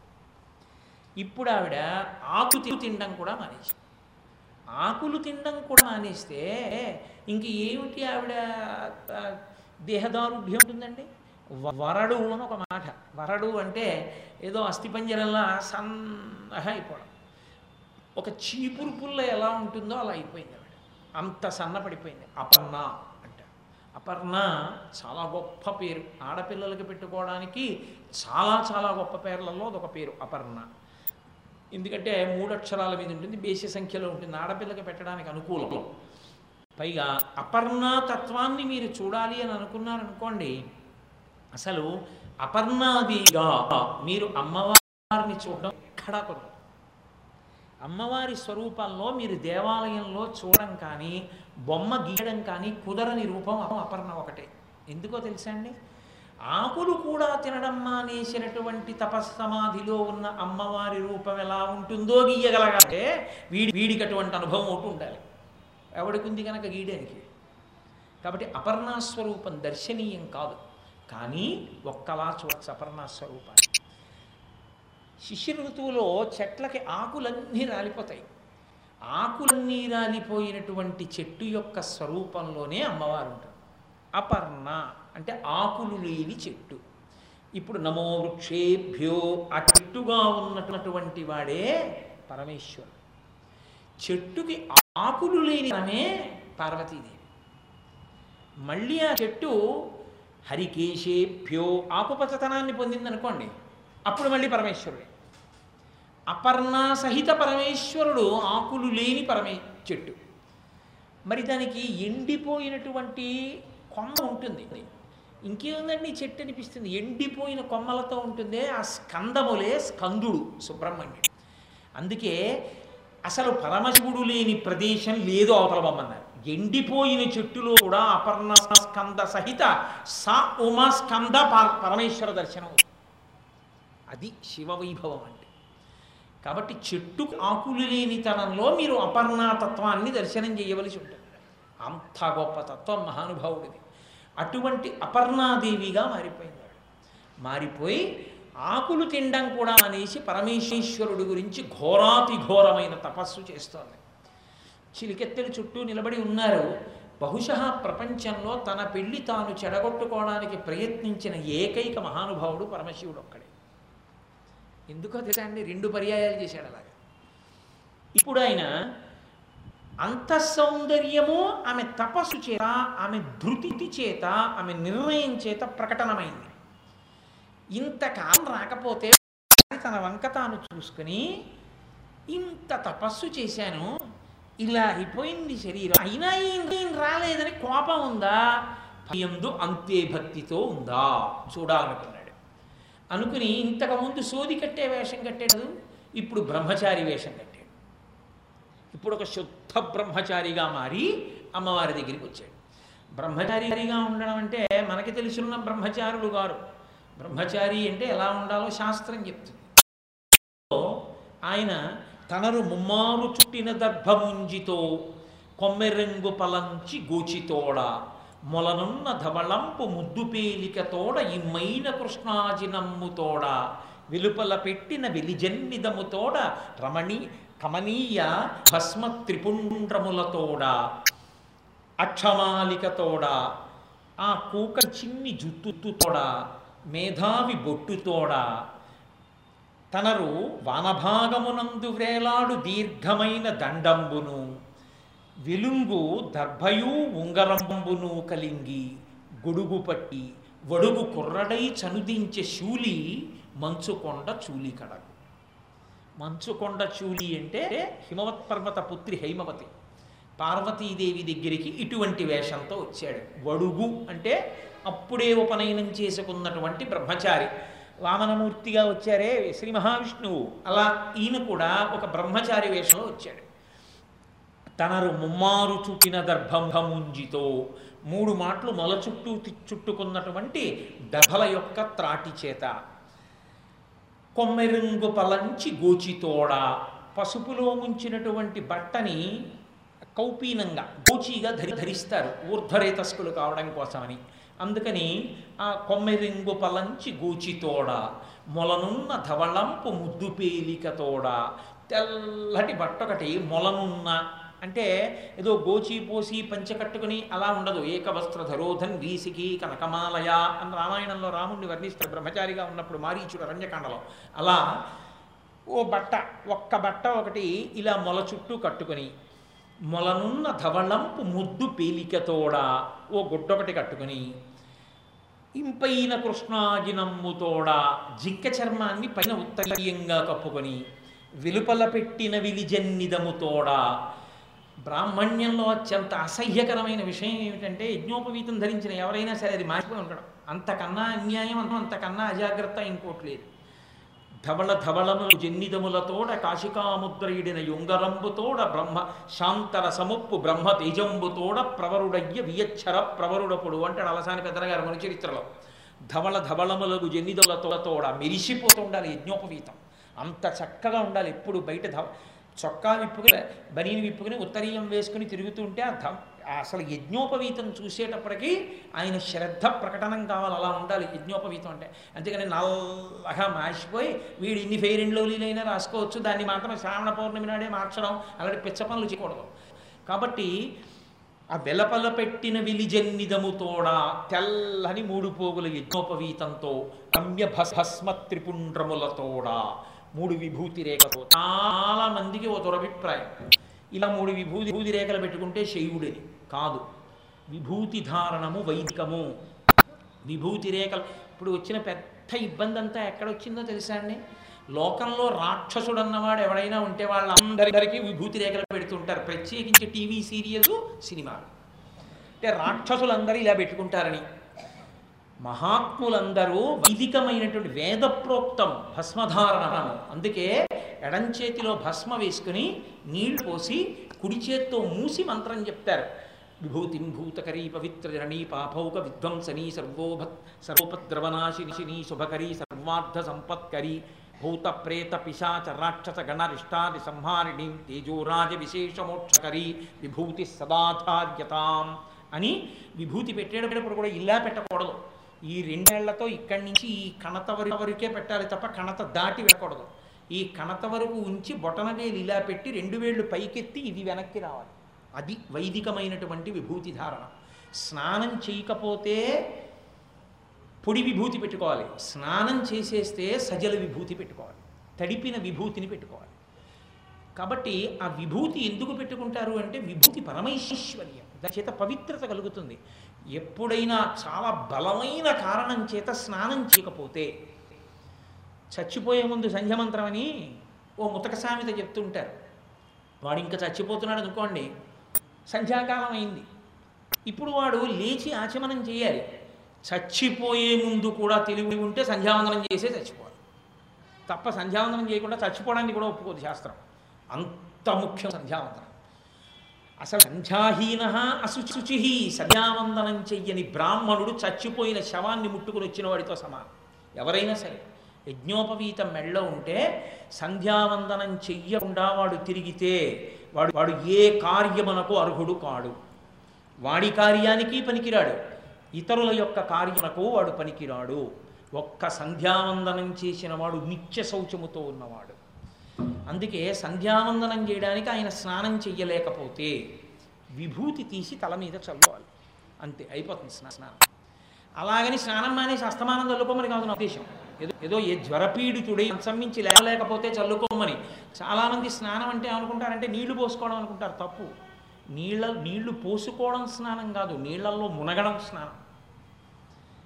ఇప్పుడు ఆవిడ ఆకు తినడం కూడా మానేసి ఆకులు తినడం కూడా మానేస్తే ఇంక ఏమిటి ఆవిడ దేహదారుఢ్యం ఉంటుందండి వరడు అని ఒక మాట. వరడు అంటే ఏదో అస్థిపంజరంలా సన్నగా అయిపోవడం. ఒక చీపురు పుల్ల ఎలా ఉంటుందో అలా అయిపోయింది ఆవిడ. అంత సన్నపడిపోయింది అపర్ణ అంట. అపర్ణ చాలా గొప్ప పేరు. ఆడపిల్లలకి పెట్టుకోవడానికి చాలా చాలా గొప్ప పేర్లలో అదొక పేరు అపర్ణ. ఎందుకంటే మూడు అక్షరాల మీద ఉంటుంది బేసి సంఖ్యలో ఉంటుంది. ఆడపిల్లకి పెట్టడానికి అనుకూలం. పైగా అపర్ణ తత్వాన్ని మీరు చూడాలి అని అనుకున్నారనుకోండి అసలు అపర్ణాదిగా మీరు అమ్మవారిని చూడడం ఎక్కడా కూడా అమ్మవారి స్వరూపంలో మీరు దేవాలయంలో చూడడం కానీ బొమ్మ గీయడం కానీ కుదరని రూపం అపర్ణ ఒకటే. ఎందుకో తెలుసా అండి? ఆకులు కూడా తినడం మానేసినటువంటి తపస్సమాధిలో ఉన్న అమ్మవారి రూపం ఎలా ఉంటుందో గీయగలగాలంటే వీడి వీడికి అటువంటి అనుభవం ఒకటి ఉండాలి. ఎవడికి ఉంది కనుక గీయడానికి. కాబట్టి అపర్ణాస్వరూపం దర్శనీయం కాదు. కానీ ఒక్కలా చూ సపర్ణ స్వరూపాన్ని. శిష్య ఋతువులో చెట్లకి ఆకులన్నీ రాలిపోతాయి. ఆకులన్నీ రాలిపోయినటువంటి చెట్టు యొక్క స్వరూపంలోనే అమ్మవారు ఉంటారు అపర్ణ అంటే ఆకులు లేని చెట్టు. ఇప్పుడు నమో వృక్షేభ్యో ఆ చెట్టుగా ఉన్నటువంటి వాడే పరమేశ్వరుడు. చెట్టుకి ఆకులు లేని ఆమె పార్వతీదేవి. మళ్ళీ ఆ చెట్టు హరికేశేభ్యో ఆకుపచ్చతనాన్ని పొందిందనుకోండి అప్పుడు మళ్ళీ పరమేశ్వరుడే. అపర్ణా సహిత పరమేశ్వరుడు ఆకులు లేని పరమే చెట్టు. మరి దానికి ఎండిపోయినటువంటి కొమ్మ ఉంటుంది. ఇంకేముందండి చెట్టు అనిపిస్తుంది? ఎండిపోయిన కొమ్మలతో ఉంటుందే ఆ స్కందములే స్కందుడు సుబ్రహ్మణ్యుడు. అందుకే అసలు పరమశివుడు లేని ప్రదేశం లేదు అవతల బొమ్మన్నారు ఎండిపోయిన చెట్టులో కూడా అపర్ణ స్కంద సహిత స ఉమా స్కంద పరమేశ్వర దర్శనం. అది శివవైభవం అంటే. కాబట్టి చెట్టు ఆకులు లేని తనంలో మీరు అపర్ణాతత్వాన్ని దర్శనం చేయవలసి ఉంటుంది. అంత గొప్ప తత్వం మహానుభావుడిది. అటువంటి అపర్ణాదేవిగా మారిపోయింది మారిపోయి ఆకులు తినడం కూడా అనేసి పరమేశ్వరుడి గురించి ఘోరాతి ఘోరమైన తపస్సు చేస్తోంది. చిలికెత్తెలు చుట్టూ నిలబడి ఉన్నారు. బహుశ ప్రపంచంలో తన పెళ్ళి తాను చెడగొట్టుకోవడానికి ప్రయత్నించిన ఏకైక మహానుభావుడు పరమశివుడు ఒక్కడే. ఎందుకో తెలుసా అండి? రెండు పర్యాయాలు చేశాడు అలాగా. ఇప్పుడు ఆయన అంత సౌందర్యము ఆమె తపస్సు చేత ఆమె ధృతి చేత ఆమె నిర్ణయం చేత ప్రకటనమైంది. ఇంతకాలం రాకపోతే తన వంక తాను చూసుకుని ఇంత తపస్సు చేశాను ఇలా అయిపోయింది శరీరం. అయినా ఏం రాలేదని కోపం ఉందా? భయందు అంతే భక్తితో ఉందా? చూడాలనుకున్నాడు. అనుకుని ఇంతకుముందు సోది కట్టే వేషం కట్టాడు ఇప్పుడు బ్రహ్మచారి వేషం కట్టాడు. ఇప్పుడు ఒక శుద్ధ బ్రహ్మచారిగా మారి అమ్మవారి దగ్గరికి వచ్చాడు. బ్రహ్మచారిగా ఉండడం అంటే మనకి తెలుసున్న బ్రహ్మచారులు గారు. బ్రహ్మచారి అంటే ఎలా ఉండాలో శాస్త్రం చెప్తుంది. ఆయన తనరు ముమ్మారు చుట్టిన దర్భముంజితో కొమ్మెరెంగు పలంచి గోచితోడ మొలనున్న ధవళంపు ముద్దు పేలికతోడ ఇమ్మైన కృష్ణాజినమ్ముతోడ వెలుపల పెట్టిన వెలిజన్నిదముతోడ రమణీ కమనీయ భస్మ త్రిపుండ్రములతోడ అక్షమాలికతోడ ఆ కూక చిన్ని జుత్తుతోడ మేధావి బొట్టుతోడ తనరు వానభాగమునందు వేలాడు దీర్ఘమైన దండంబును వెలుంగు దర్భయు ఉంగరంబును కలింగి గొడుగు పట్టి వడుగు కుర్రడై చనుదించే శూలి మంచుకొండ చూలి కడగు. మంచుకొండ చూలి అంటే హిమవత్ పర్వత పుత్రి హైమవతి. పార్వతీదేవి దగ్గరికి ఇటువంటి వేషంతో వచ్చాడు. వడుగు అంటే అప్పుడే ఉపనయనం చేసుకున్నటువంటి బ్రహ్మచారి. వామనమూర్తిగా వచ్చారే శ్రీ మహావిష్ణువు. అలా ఈయన కూడా ఒక బ్రహ్మచారి వేషంలో వచ్చాడు. తనరు ముమ్మారు చూపిన దర్భంభముంజితో మూడు మాటలు మొల చుట్టూ తి- చుట్టుకున్నటువంటి దర్భల యొక్క త్రాటి చేత కొమ్మెరుంగు పలంచి గోచితోడ పసుపులో ముంచినటువంటి బట్టని కౌపీనంగా గోచీగా ధరి ధరిస్తారు. ఊర్ధ్వరేతస్కులు కావడం కోసమని. అందుకని ఆ కొమ్మెరింగు పలంచి గూచితోడ మొలనున్న ధవళంపు ముద్దు పేలికతోడ తెల్లటి బట్ట ఒకటి మొలనున్న అంటే ఏదో గోచి పోసి పంచె కట్టుకుని అలా ఉండదు. ఏకవస్త్ర ధరోధన్ వీసికి కనకమాలయ అని రామాయణంలో రాముణ్ణి వర్ణిస్తారు బ్రహ్మచారిగా ఉన్నప్పుడు మారీచుడు అరణ్యకాండలో. అలా ఓ బట్ట ఒక్క బట్ట ఒకటి ఇలా మొల చుట్టూ కట్టుకొని మొలనున్న ధవళంపు ముద్దు పేలికతోడ ఓ గుడ్డొకటి కట్టుకుని ఇంపైన కృష్ణాజినమ్ముతోడ జింక చర్మాన్ని పైన ఉత్తరీయంగా కప్పుకొని వెలుపల పెట్టిన విలిజన్నిదముతోడ బ్రాహ్మణ్యంలో అత్యంత అసహ్యకరమైన విషయం ఏమిటంటే యజ్ఞోపవీతం ధరించిన ఎవరైనా సరే అది మాసిపోయి ఉండడం. అంతకన్నా అన్యాయం అంతకన్నా అజాగ్రత్త ఇంకోట్లేదు ధవళ ధవళములు జన్నిదములతోడ కాశికాముద్రయుడిన యుంగరంబుతోడ బ్రహ్మ శాంతర సముప్పు బ్రహ్మ తేజంబుతోడ ప్రవరుడయ్య వియచ్చర ప్రవరుడపుడు అంటాడు అలసాని పెద్దనగారు మన చరిత్రలో. ధవళ ధవళములకు జన్నిదములతోడ మెరిసిపోతుండాలి యజ్ఞోపవీతం. అంత చక్కగా ఉండాలి ఎప్పుడు బయట ధవ చొక్కా విప్పుకుని బనీని విప్పుకుని ఉత్తరీయం వేసుకుని తిరుగుతుంటే ఆ ధ అసలు యజ్ఞోపవీతం చూసేటప్పటికీ ఆయన శ్రద్ధ ప్రకటనం కావాలి అలా ఉండాలి. యజ్ఞోపవీతం అంటే అందుకని నల్లగా మాసిపోయి వీడు ఇన్ని ఫెయిర్ అండ్ రాసుకోవచ్చు దాన్ని మాత్రం శ్రావణ పౌర్ణమి నాడే మార్చడం అలాంటి పిచ్చ పనులు చేయకూడదు. కాబట్టి ఆ వెలపల పెట్టిన విలిజన్నిదముతోడా తెల్లని మూడు పోగుల యజ్ఞోపవీతంతో రమ్య భస్- భస్మ త్రిపుండ్రములతోడా మూడు విభూతి రేఖతో చాలా మందికి ఒక దురభిప్రాయం. ఇలా మూడు విభూతి విభూతి రేఖలు పెట్టుకుంటే శైవుడిని కాదు. విభూతి ధారణము వైదికము. విభూతి రేఖలు ఇప్పుడు వచ్చిన పెద్ద ఇబ్బంది అంతా ఎక్కడొచ్చిందో తెలుసా అండి? లోకంలో రాక్షసుడు అన్నవాడు ఎవడైనా ఉంటే వాళ్ళందరికీ విభూతి రేఖలు పెడుతుంటారు. ప్రత్యేకించి టీవీ సీరియల్స్ సినిమాలు. అంటే రాక్షసులందరూ ఇలా పెట్టుకుంటారని. మహాత్ములందరూ వైదికమైనటువంటి వేదప్రోక్తం భస్మధారణము. అందుకే ఎడం చేతిలో భస్మ వేసుకుని నీళ్ళు పోసి కుడి చేత్తో మూసి మంత్రం చెప్తారు. విభూతిం భూతకరీ పవిత్రజననీ పాపౌక విధ్వంసనీ సర్వోభ సర్వోపద్రవనాశినిశినీ శుభకరీ సర్వార్థ సంపత్కరీ భూత ప్రేత పిశాచ రాక్షస గణరిష్టాది సంహారిణి తేజోరాజ విశేషమోక్షకరీ విభూతి సదాచార్యతాం అని విభూతి పెట్టేటప్పుడు కూడా ఇలా పెట్టకూడదు. ఈ రెండేళ్ళతో ఇక్కడి నుంచి ఈ కణత వరకు వరకే పెట్టాలి తప్ప కణత దాటి పెట్టకూడదు ఈ కణత వరకు ఉంచి బొటనవేలు ఇలా పెట్టి రెండు వేళ్ళు పైకెత్తి ఇది వెనక్కి రావాలి. అది వైదికమైనటువంటి విభూతి ధారణ. స్నానం చేయకపోతే పొడి విభూతి పెట్టుకోవాలి. స్నానం చేసేస్తే సజల విభూతి పెట్టుకోవాలి. తడిపిన విభూతిని పెట్టుకోవాలి. కాబట్టి ఆ విభూతి ఎందుకు పెట్టుకుంటారు అంటే విభూతి పరమైశ్వర్యం. దాని చేత పవిత్రత కలుగుతుంది. ఎప్పుడైనా చాలా బలమైన కారణం చేత స్నానం చేయకపోతే చచ్చిపోయే ముందు సంధ్యమంత్రం అని ఓ ముతక సామెత చెప్తుంటారు. వాడు ఇంకా చచ్చిపోతున్నాడు అనుకోండి సంధ్యాకాలం అయింది ఇప్పుడు వాడు లేచి ఆచమనం చేయాలి. చచ్చిపోయే ముందు కూడా తెలివి ఉంటే సంధ్యావందనం చేసే చచ్చిపోవాలి. తప్ప సంధ్యావందనం చేయకుండా చచ్చిపోవడానికి కూడా ఒప్పుకోదు శాస్త్రం. అంత ముఖ్యం సంధ్యావందనం. అసలు సంధ్యాహీన అశుచి సంధ్యావందనం చెయ్యని బ్రాహ్మణుడు చచ్చిపోయిన శవాన్ని ముట్టుకుని వచ్చిన వాడితో సమానం. ఎవరైనా సరే యజ్ఞోపవీతం మెళ్ళ ఉంటే సంధ్యావందనం చెయ్యకుండా వాడు తిరిగితే వాడు వాడు ఏ కార్యమునకు అర్హుడు కాడు. వాడి కార్యానికి పనికిరాడు. ఇతరుల యొక్క కార్యమునకు వాడు పనికిరాడు. ఒక్క సంధ్యావందనం చేసిన వాడు నిత్య శౌచముతో ఉన్నవాడు. అందుకే సంధ్యావందనం చేయడానికి ఆయన స్నానం చెయ్యలేకపోతే విభూతి తీసి తల మీద చల్లవాలి అంతే అయిపోతుంది స్నా- స్నానం. అలాగని స్నానం మానేసి అస్తమానం చల్లుకోమని కాదు నా ఉద్దేశం. ఏదో ఏదో ఏ జ్వరపీడితుడై సంబంధించి లేవలేకపోతే చల్లుకోమని. చాలామంది స్నానం అంటే అనుకుంటారంటే నీళ్ళు పోసుకోవడం అనుకుంటారు. తప్పు. నీళ్ళ నీళ్ళు పోసుకోవడం స్నానం కాదు. నీళ్ళల్లో మునగడం స్నానం.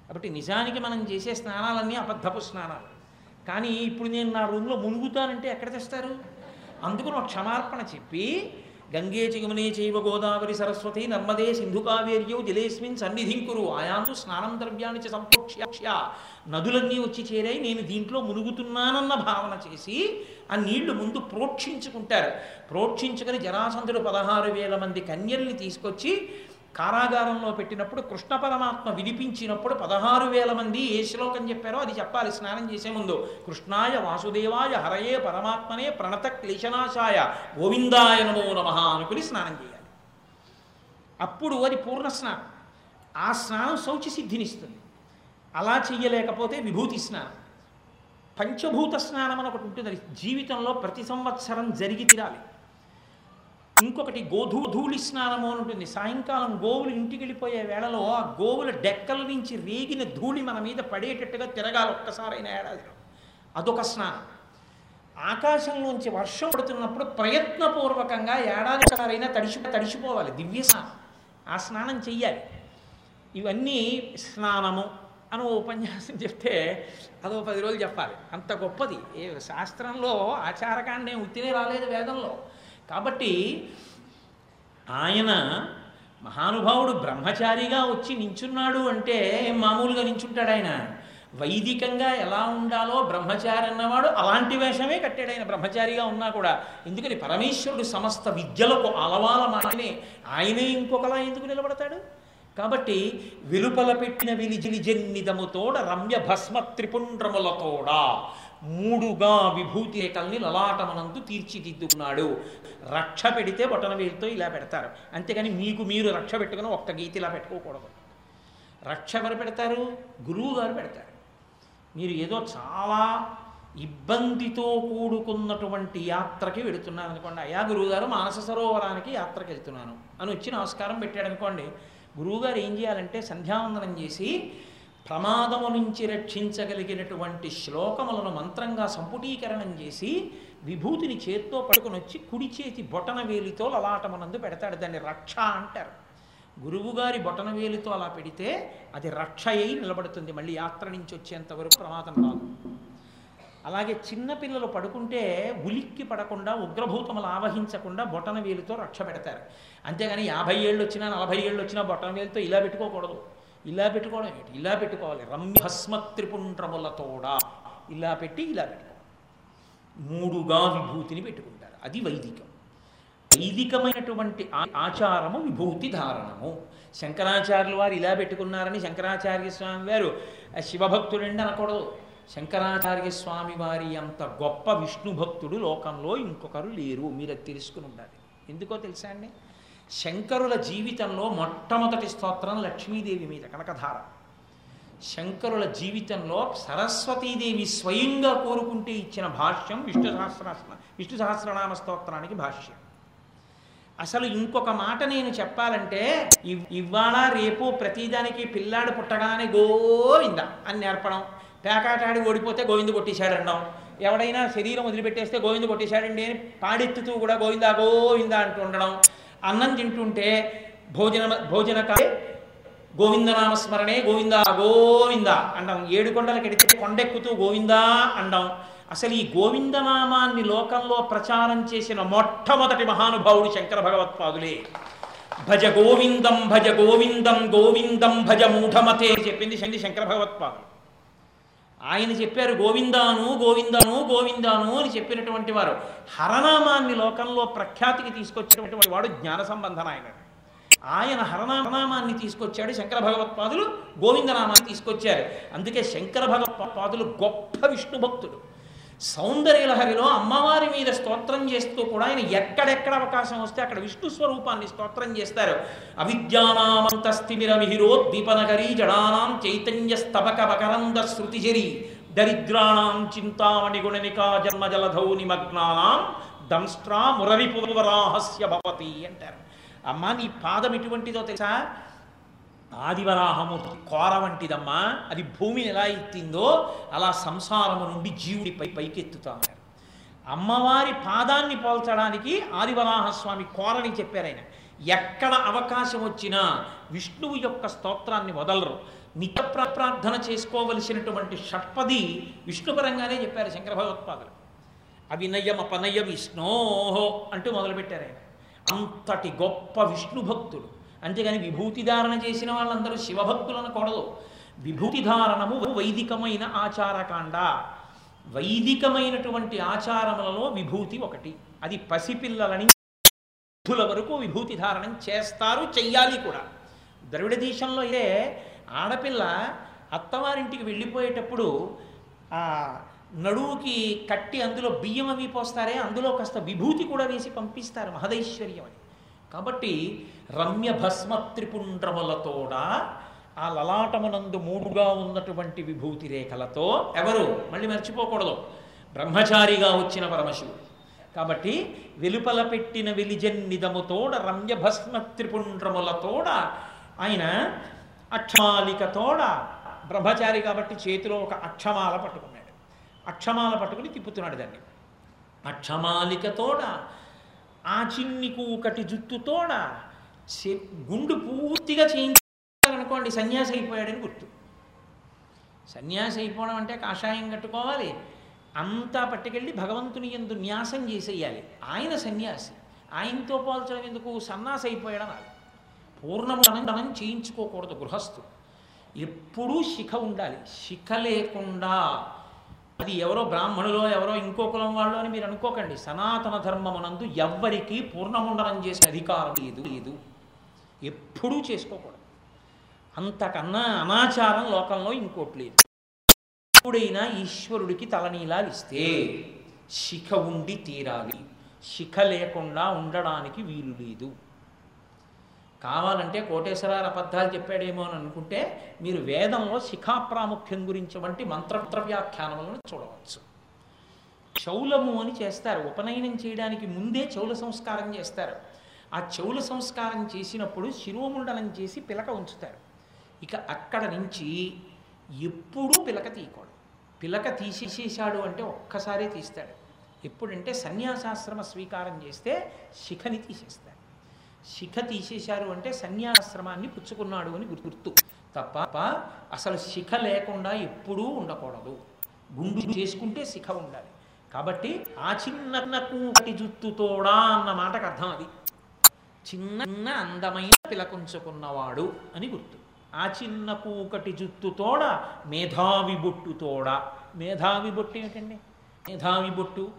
కాబట్టి నిజానికి మనం చేసే స్నానాలన్నీ అబద్ధపు స్నానాలు. కానీ ఇప్పుడు నేను నా రూమ్లో మునుగుతానంటే ఎక్కడ తెస్తారు? అందుకు నాకు క్షమార్పణ చెప్పి గంగే చిగుమనే చైవ గోదావరి సరస్వతి నర్మదే సింధు కావేర్యౌ జలేస్మిన్ సన్నిధింకురు ఆయాంతు స్నానం ద్రవ్యాన్ని చ సంప్రోక్ష్య నదులన్నీ వచ్చి చేరాయి. నేను దీంట్లో మునుగుతున్నానన్న భావన చేసి ఆ నీళ్ళు ముందు ప్రోక్షించుకుంటారు. ప్రోక్షించుకుని జరాసంధుడు పదహారు వేల మంది కన్యల్ని తీసుకొచ్చి కారాగారంలో పెట్టినప్పుడు కృష్ణ పరమాత్మ వినిపించినప్పుడు పదహారు వేల మంది ఏ శ్లోకం చెప్పారో అది చెప్పాలి స్నానం చేసే ముందు. కృష్ణాయ వాసుదేవాయ హరయే పరమాత్మనే ప్రణత క్లేశనాశాయ గోవిందాయ నమో నమ అనుకుని స్నానం చేయాలి. అప్పుడు అది పూర్ణ స్నానం. ఆ స్నానం శౌచి సిద్ధినిస్తుంది అలా చెయ్యలేకపోతే విభూతి స్నానం. పంచభూత స్నానం అని ఒకటి ఉంటుంది జీవితంలో ప్రతి సంవత్సరం జరిగి తీరాలి. ఇంకొకటి గోధూ ధూళి స్నానము అని ఉంటుంది. సాయంకాలం గోవులు ఇంటికి వెళ్ళిపోయే వేళలో ఆ గోవుల డెక్కల నుంచి రేగిన ధూళి మన మీద పడేటట్టుగా తిరగాలి ఒక్కసారైన ఏడాదిలో. అదొక స్నానం. ఆకాశంలోంచి వర్షం పడుతున్నప్పుడు ప్రయత్నపూర్వకంగా ఏడాది ఒకసారైనా తడిచి తడిచిపోవాలి. దివ్య స్నానం. ఆ స్నానం చెయ్యాలి. ఇవన్నీ స్నానము అని ఉపన్యాసం చెప్తే అదో పది రోజులు చెప్పాలి. అంత గొప్పది. ఏ శాస్త్రంలో ఆచారకాండే ఉత్తినే రాలేదు వేదంలో. కాబట్టి ఆయన మహానుభావుడు బ్రహ్మచారిగా వచ్చి నించున్నాడు అంటే మామూలుగా నించుంటాడు ఆయన. వైదికంగా ఎలా ఉండాలో బ్రహ్మచారి అన్నవాడు అలాంటి వేషమే కట్టాడు ఆయన బ్రహ్మచారిగా ఉన్నా కూడా. ఎందుకని పరమేశ్వరుడు సమస్త విద్యలకు అలవాల మాటనే ఆయనే ఇంకొకలా ఎందుకు నిలబడతాడు? కాబట్టి వెలుపల పెట్టిన విలిజిలిజన్నిదముతోడ రమ్య భస్మ త్రిపుండ్రములతోడా మూడుగా విభూతి రేఖల్ని లలాటమనందు తీర్చిదిద్దుకున్నాడు. రక్ష పెడితే బొటన వేలుతో ఇలా పెడతారు. అంతేగాని మీకు మీరు రక్ష పెట్టుకుని ఒక్క గీత ఇలా పెట్టుకోకూడదు. రక్ష ఎవరు పెడతారు? గురువు గారు పెడతారు. మీరు ఏదో చాలా ఇబ్బందితో కూడుకున్నటువంటి యాత్రకి వెళుతున్నాను అనుకోండి అయ్యా గురువుగారు మానస సరోవరానికి యాత్రకి వెళ్తున్నాను. అని వచ్చి నమస్కారం పెట్టాడు అనుకోండి గురువుగారు ఏం చేయాలంటే సంధ్యావందనం చేసి ప్రమాదము నుంచి రక్షించగలిగినటువంటి శ్లోకములను మంత్రంగా సంపుటీకరణం చేసి విభూతిని చేత్తో పట్టుకుని వచ్చి కుడి చేతి బొటన వేలితో లలాటమనందు పెడతాడు. దాన్ని రక్ష అంటారు. గురువుగారి బొటన వేలితో అలా పెడితే అది రక్ష అయి నిలబడుతుంది. మళ్ళీ యాత్ర నుంచి వచ్చేంత వరకు ప్రమాదం రాదు. అలాగే చిన్నపిల్లలు పడుకుంటే ఉలిక్కి పడకుండా ఉగ్రభూతములు ఆవహించకుండా బొటన వేలితో రక్ష పెడతారు. అంతేగాని యాభై ఏళ్ళు వచ్చినా నలభై ఏళ్ళు వచ్చినా బొటన వేలితో ఇలా పెట్టుకోకూడదు. ఇలా పెట్టుకోవడం ఏంటి? ఇలా పెట్టుకోవాలి. రమ్య భస్మ త్రిపుండ్రములతోడ ఇలా పెట్టి ఇలా పెట్టుకోవాలి. మూడుగా విభూతిని పెట్టుకుంటారు. అది వైదికం. వైదికమైనటువంటి ఆ- ఆచారము విభూతి ధారణము. శంకరాచార్యులు వారు ఇలా పెట్టుకున్నారని శంకరాచార్య స్వామి వారు "ఆ, శివభక్తుడండి అనకూడదు. శంకరాచార్య స్వామి వారి అంత గొప్ప విష్ణు భక్తుడు లోకంలో ఇంకొకరు లేరు. మీరు అది తెలుసుకుని ఉండాలి. ఎందుకో తెలుసా అండి? శంకరుల జీవితంలో మొట్టమొదటి స్తోత్రం లక్ష్మీదేవి మీద కనకధార. శంకరుల జీవితంలో సరస్వతీదేవి స్వయంగా కోరుకుంటే ఇచ్చిన భాష్యం విష్ణు సహస్ర విష్ణు సహస్రనామ స్తోత్రానికి భాష్యం. అసలు ఇంకొక మాట నేను చెప్పాలంటే ఇవ్- ఇవాళ రేపు ప్రతిదానికి పిల్లాడు పుట్టగానే గోవింద అని నేర్పడం పేకాటాడి ఓడిపోతే గోవింద కొట్టేశాడు అనడం ఎవడైనా శరీరం వదిలిపెట్టేస్తే గోవింద కొట్టేశాడండి అని పాడెత్తుతూ కూడా గోవిందా గోవింద అంటూ ఉండడం. అన్నం తింటుంటే భోజన భోజన గోవిందనామస్మరణే గోవింద గోవింద అంటాం. ఏడు కొండలకు ఎడితే కొండెక్కుతూ గోవిందా అంటాం. అసలు ఈ గోవిందనామాన్ని లోకంలో ప్రచారం చేసిన మొట్టమొదటి మహానుభావుడు శంకర భగవత్పాదులే. భజ గోవిందం భజ గోవిందం గోవిందం భజ మూఢమతే చెప్పింది శండి శంకర భగవత్పాదులు ఆయన చెప్పారు గోవిందాను గోవిందాను గోవిందాను అని చెప్పినటువంటి వారు. హరనామాన్ని లోకంలో ప్రఖ్యాతికి తీసుకొచ్చినటువంటి వాడు జ్ఞాన సంబంధన ఆయన ఆయన హరనామాన్ని తీసుకొచ్చాడు శంకర భగవత్పాదులు గోవిందనామాన్ని తీసుకొచ్చారు. అందుకే శంకర భగవత్పాదులు గొప్ప విష్ణు భక్తుడు సౌందర్యలహరిలో అమ్మవారి మీద స్తోత్రం చేస్తూ కూడా ఆయన ఎక్కడెక్కడ అవకాశం వస్తే అక్కడ విష్ణు స్వరూపాన్ని స్తోత్రం చేస్తారు. అవిద్యానామంతస్థిమిర మిహిరోద్దీపనగరీ జడానాం చైతన్య స్తబక మకరంద శృతిజరి దరిద్రాణం చింతామణి గుణనికా జన్మజలధౌ నిమగ్నానాం దంస్ట్రా మురరిపువరాహస్య భవతి అంటారు. అమ్మా నీ పాదం ఎటువంటిదో తెలుసా? ఆదివరాహమూర్తి కోర వంటిదమ్మా. అది భూమిని ఎలా ఎత్తిందో అలా సంసారము నుండి జీవుడిపై పైకెత్తుతామన్నారు అమ్మవారి పాదాన్ని పోల్చడానికి ఆదివరాహస్వామి కోరని చెప్పారు ఆయన. ఎక్కడ అవకాశం వచ్చినా విష్ణువు యొక్క స్తోత్రాన్ని వదలరు. నిత్య ప్రార్థన చేసుకోవలసినటువంటి షట్పది విష్ణుపరంగానే చెప్పారు శంకర భగవత్పాదులు. అవినయం అపనయ విష్ణోహో అంటూ మొదలుపెట్టారు ఆయన. అంతటి గొప్ప విష్ణు భక్తుడు అంతేగాని విభూతి ధారణ చేసిన వాళ్ళందరూ శివభక్తులు అనకూడదు విభూతి ధారణము వైదికమైన ఆచారకాండ. వైదికమైనటువంటి ఆచారములలో విభూతి ఒకటి. అది పసిపిల్లలని వృద్ధుల వరకు విభూతి ధారణం చేస్తారు చెయ్యాలి కూడా. ద్రవిడ దేశంలో అయితే ఆడపిల్ల అత్తవారింటికి వెళ్ళిపోయేటప్పుడు నడువుకి కట్టి అందులో బియ్యం అవి పోస్తారే అందులో కాస్త విభూతి కూడా వేసి పంపిస్తారు మహదైశ్వర్యం అని. కాబట్టి రమ్య భస్మ త్రిపుండ్రములతోడా ఆ లలాటమునందు మూడుగా ఉన్నటువంటి విభూతి రేఖలతో ఎవరు? మళ్ళీ మర్చిపోకూడదు. బ్రహ్మచారిగా వచ్చిన పరమశివుడు. కాబట్టి వెలుపల పెట్టిన వెలిజన్నిదముతోడ రమ్య భస్మ త్రిపుండ్రములతోడ ఆయన అక్షమాలికతోడ బ్రహ్మచారి కాబట్టి చేతిలో ఒక అక్షమాల పట్టుకున్నాడు. అక్షమాల పట్టుకుని తిప్పుతున్నాడు దాన్ని. అక్షమాలికతోడ ఆ చిన్ని కూకటి జుత్తుతోడ గుండు పూర్తిగా చేయించారనుకోండి సన్యాసి అయిపోయాడని గుర్తు. సన్యాసి అయిపోవడం అంటే కాషాయం కట్టుకోవాలి. అంతా పట్టుకెళ్ళి భగవంతుని ఎందు న్యాసం చేసేయాలి. ఆయన సన్యాసి. ఆయనతో పోల్చడం ఎందుకు? సన్నాసి అయిపోయాడు అనాలి పూర్ణమునం చేయించుకోకూడదు గృహస్థు. ఎప్పుడూ శిఖ ఉండాలి. శిఖ లేకుండా అది ఎవరో బ్రాహ్మణులో ఎవరో ఇంకో కులం వాళ్ళు అని మీరు అనుకోకండి. సనాతన ధర్మమునందు ఎవ్వరికీ పూర్ణముండనం చేసే అధికారం లేదు లేదు. ఎప్పుడూ చేసుకోకూడదు. అంతకన్నా అనాచారం లోకంలో ఇంకోటి లేదు. ఎప్పుడైనా ఈశ్వరుడికి తలనీలాలు ఇస్తే శిఖ ఉండి తీరాలి. శిఖ లేకుండా ఉండడానికి వీలు లేదు. కావాలంటే కోటేశ్వరారు అబద్ధాలు చెప్పాడేమో అని అనుకుంటే మీరు వేదంలో శిఖా ప్రాముఖ్యం గురించి వంటి మంత్రమంత్ర వ్యాఖ్యానములను చూడవచ్చు. చౌలము అని చేస్తారు. ఉపనయనం చేయడానికి ముందే చౌల సంస్కారం చేస్తారు. ఆ చౌల సంస్కారం చేసినప్పుడు శిరోముండనం చేసి పిలక ఉంచుతారు. ఇక అక్కడ నుంచి ఎప్పుడూ పిలక తీయకూడదు. పిలక తీసేసాడు అంటే ఒక్కసారే తీస్తాడు. ఎప్పుడంటే సన్యాసాశ్రమ స్వీకారం చేస్తే శిఖని తీసేస్తాడు శిఖ తీసేశారు అంటే సన్యాశ్రమాన్ని పుచ్చుకున్నాడు అని గుర్తు తప్ప అసలు శిఖ లేకుండా ఎప్పుడూ ఉండకూడదు. గుండు చేసుకుంటే శిఖ ఉండాలి. కాబట్టి ఆ చిన్న కూకటి జుత్తుతోడా అన్న మాటకు అర్థం అది. చిన్న చిన్న అందమైన పిలకుంచుకున్నవాడు అని గుర్తు. ఆ చిన్న కూకటి జుత్తుతోడ మేధావి బొట్టుతోడ మేధావి బొట్టు ఏమిటండి? మేధావి బొట్టు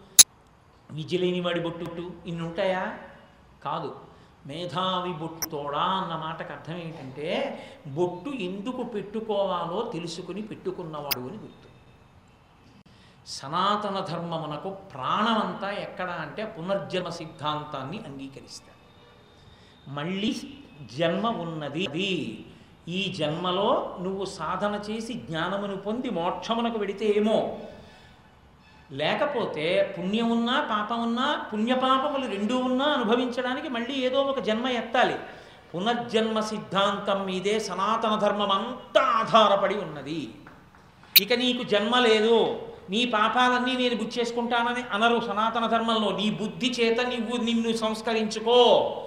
విజిలేని వాడి బొట్టు ఇన్ని ఉంటాయా? కాదు. మేధావి బొట్టుతోడా అన్న మాటకు అర్థం ఏంటంటే బొట్టు ఎందుకు పెట్టుకోవాలో తెలుసుకుని పెట్టుకున్నవాడు అని గుర్తు. సనాతన ధర్మమునకు ప్రాణమంతా ఎక్కడ అంటే పునర్జన్మ సిద్ధాంతాన్ని అంగీకరిస్తారు. మళ్ళీ జన్మ ఉన్నది అది. ఈ జన్మలో నువ్వు సాధన చేసి జ్ఞానమును పొంది మోక్షమునకు వెడితే ఏమో లేకపోతే పుణ్యం ఉన్నా పాపం ఉన్నా పుణ్యపాపములు రెండూ ఉన్నా అనుభవించడానికి మళ్ళీ ఏదో ఒక జన్మ ఎత్తాలి. పునర్జన్మ సిద్ధాంతం మీదే సనాతన ధర్మం అంతా ఆధారపడి ఉన్నది. ఇక నీకు జన్మ లేదు. నీ పాపాలన్నీ నేను గుచ్చేసుకుంటానని అనరు సనాతన ధర్మంలో. నీ బుద్ధి చేత నీవు నిన్ను సంస్కరించుకో.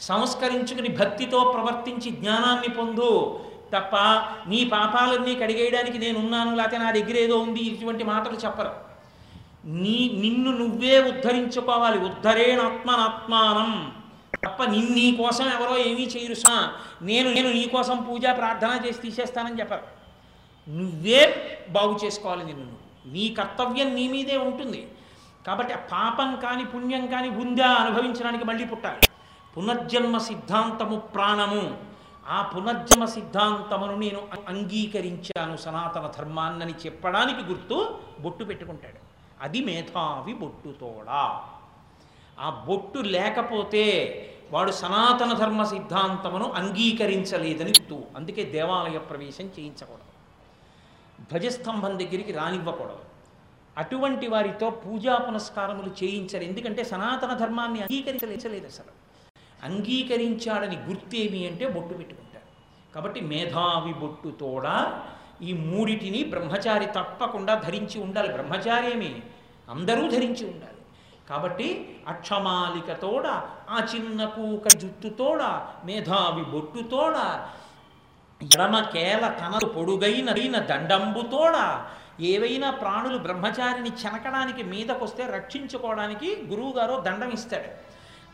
సంస్కరించుకుని భక్తితో ప్రవర్తించి జ్ఞానాన్ని పొందు. తప్ప నీ పాపాలన్నీ కడిగేయడానికి నేను ఉన్నాను లేకపోతే నా దగ్గర ఏదో ఉంది ఇటువంటి మాటలు చెప్పరు. నీ నిన్ను నువ్వే ఉద్ధరించుకోవాలి. ఉద్ధరేణాత్మనాత్మానం తప్ప నిన్ను నీ కోసం ఎవరో ఏమీ చేయరు సా. నేను నేను నీ కోసం పూజ ప్రార్థన చేసి తీసేస్తానని చెప్పరు. నువ్వే బాగు చేసుకోవాలి నిన్ను. నీ కర్తవ్యం నీ మీదే ఉంటుంది. కాబట్టి ఆ పాపం కాని పుణ్యం కానీ ఉందా అనుభవించడానికి మళ్ళీ పుట్టాలి. పునర్జన్మ సిద్ధాంతము ప్రాణము. ఆ పునర్జన్మ సిద్ధాంతమును నేను అంగీకరించాను సనాతన ధర్మాన్నని చెప్పడానికి గుర్తు బొట్టు పెట్టుకుంటాడు. అది మేధావి బొట్టుతోడా ఆ బొట్టు లేకపోతే వాడు సనాతన ధర్మ సిద్ధాంతమును అంగీకరించలేదని గుర్తు అందుకే దేవాలయ ప్రవేశం చేయించకూడదు. ధ్వజస్తంభం దగ్గరికి రానివ్వకూడదు. అటువంటి వారితో పూజా పునస్కారములు చేయించరు. ఎందుకంటే సనాతన ధర్మాన్ని అంగీకరించలేదు అసలు. అంగీకరించాడని గుర్తేమి అంటే బొట్టు పెట్టుకుంటారు. కాబట్టి మేధావి బొట్టుతోడ ఈ మూడిటిని బ్రహ్మచారి తప్పకుండా ధరించి ఉండాలి. బ్రహ్మచార్యమే అందరూ ధరించి ఉండాలి. కాబట్టి అక్షమాలికతోడ ఆ చిన్న కూక జుట్టుతోడ మేధావి బొట్టుతోడ ఎడమ కేల తనకు పొడుగైన దండంబుతోడ ఏవైనా ప్రాణులు బ్రహ్మచారిని చెనకడానికి మీదకొస్తే రక్షించుకోవడానికి గురువుగారు దండం ఇస్తాడు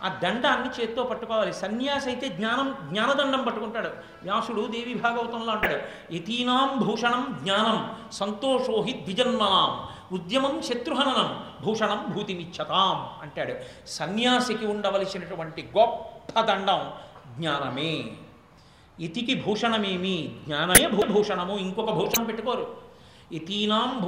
ఆ దండాన్ని చేత్తో పట్టుకోవాలి. సన్యాసి అయితే జ్ఞానం జ్ఞానదండం పట్టుకుంటాడు. వ్యాసుడు దేవి భాగవతంలో అంటాడు యతీనాం భూషణం జ్ఞానం సంతోషోహి ద్విజన్మనాం ఉద్యమం శత్రుహననం భూషణం భూతిమిచ్చతాం అంటాడు. సన్యాసికి ఉండవలసినటువంటి గొప్ప దండం జ్ఞానమే. ఇతికి భూషణమేమి? జ్ఞానమే భూభూషణము ఇంకొక భూషణం పెట్టుకోరు. ఇతీనాం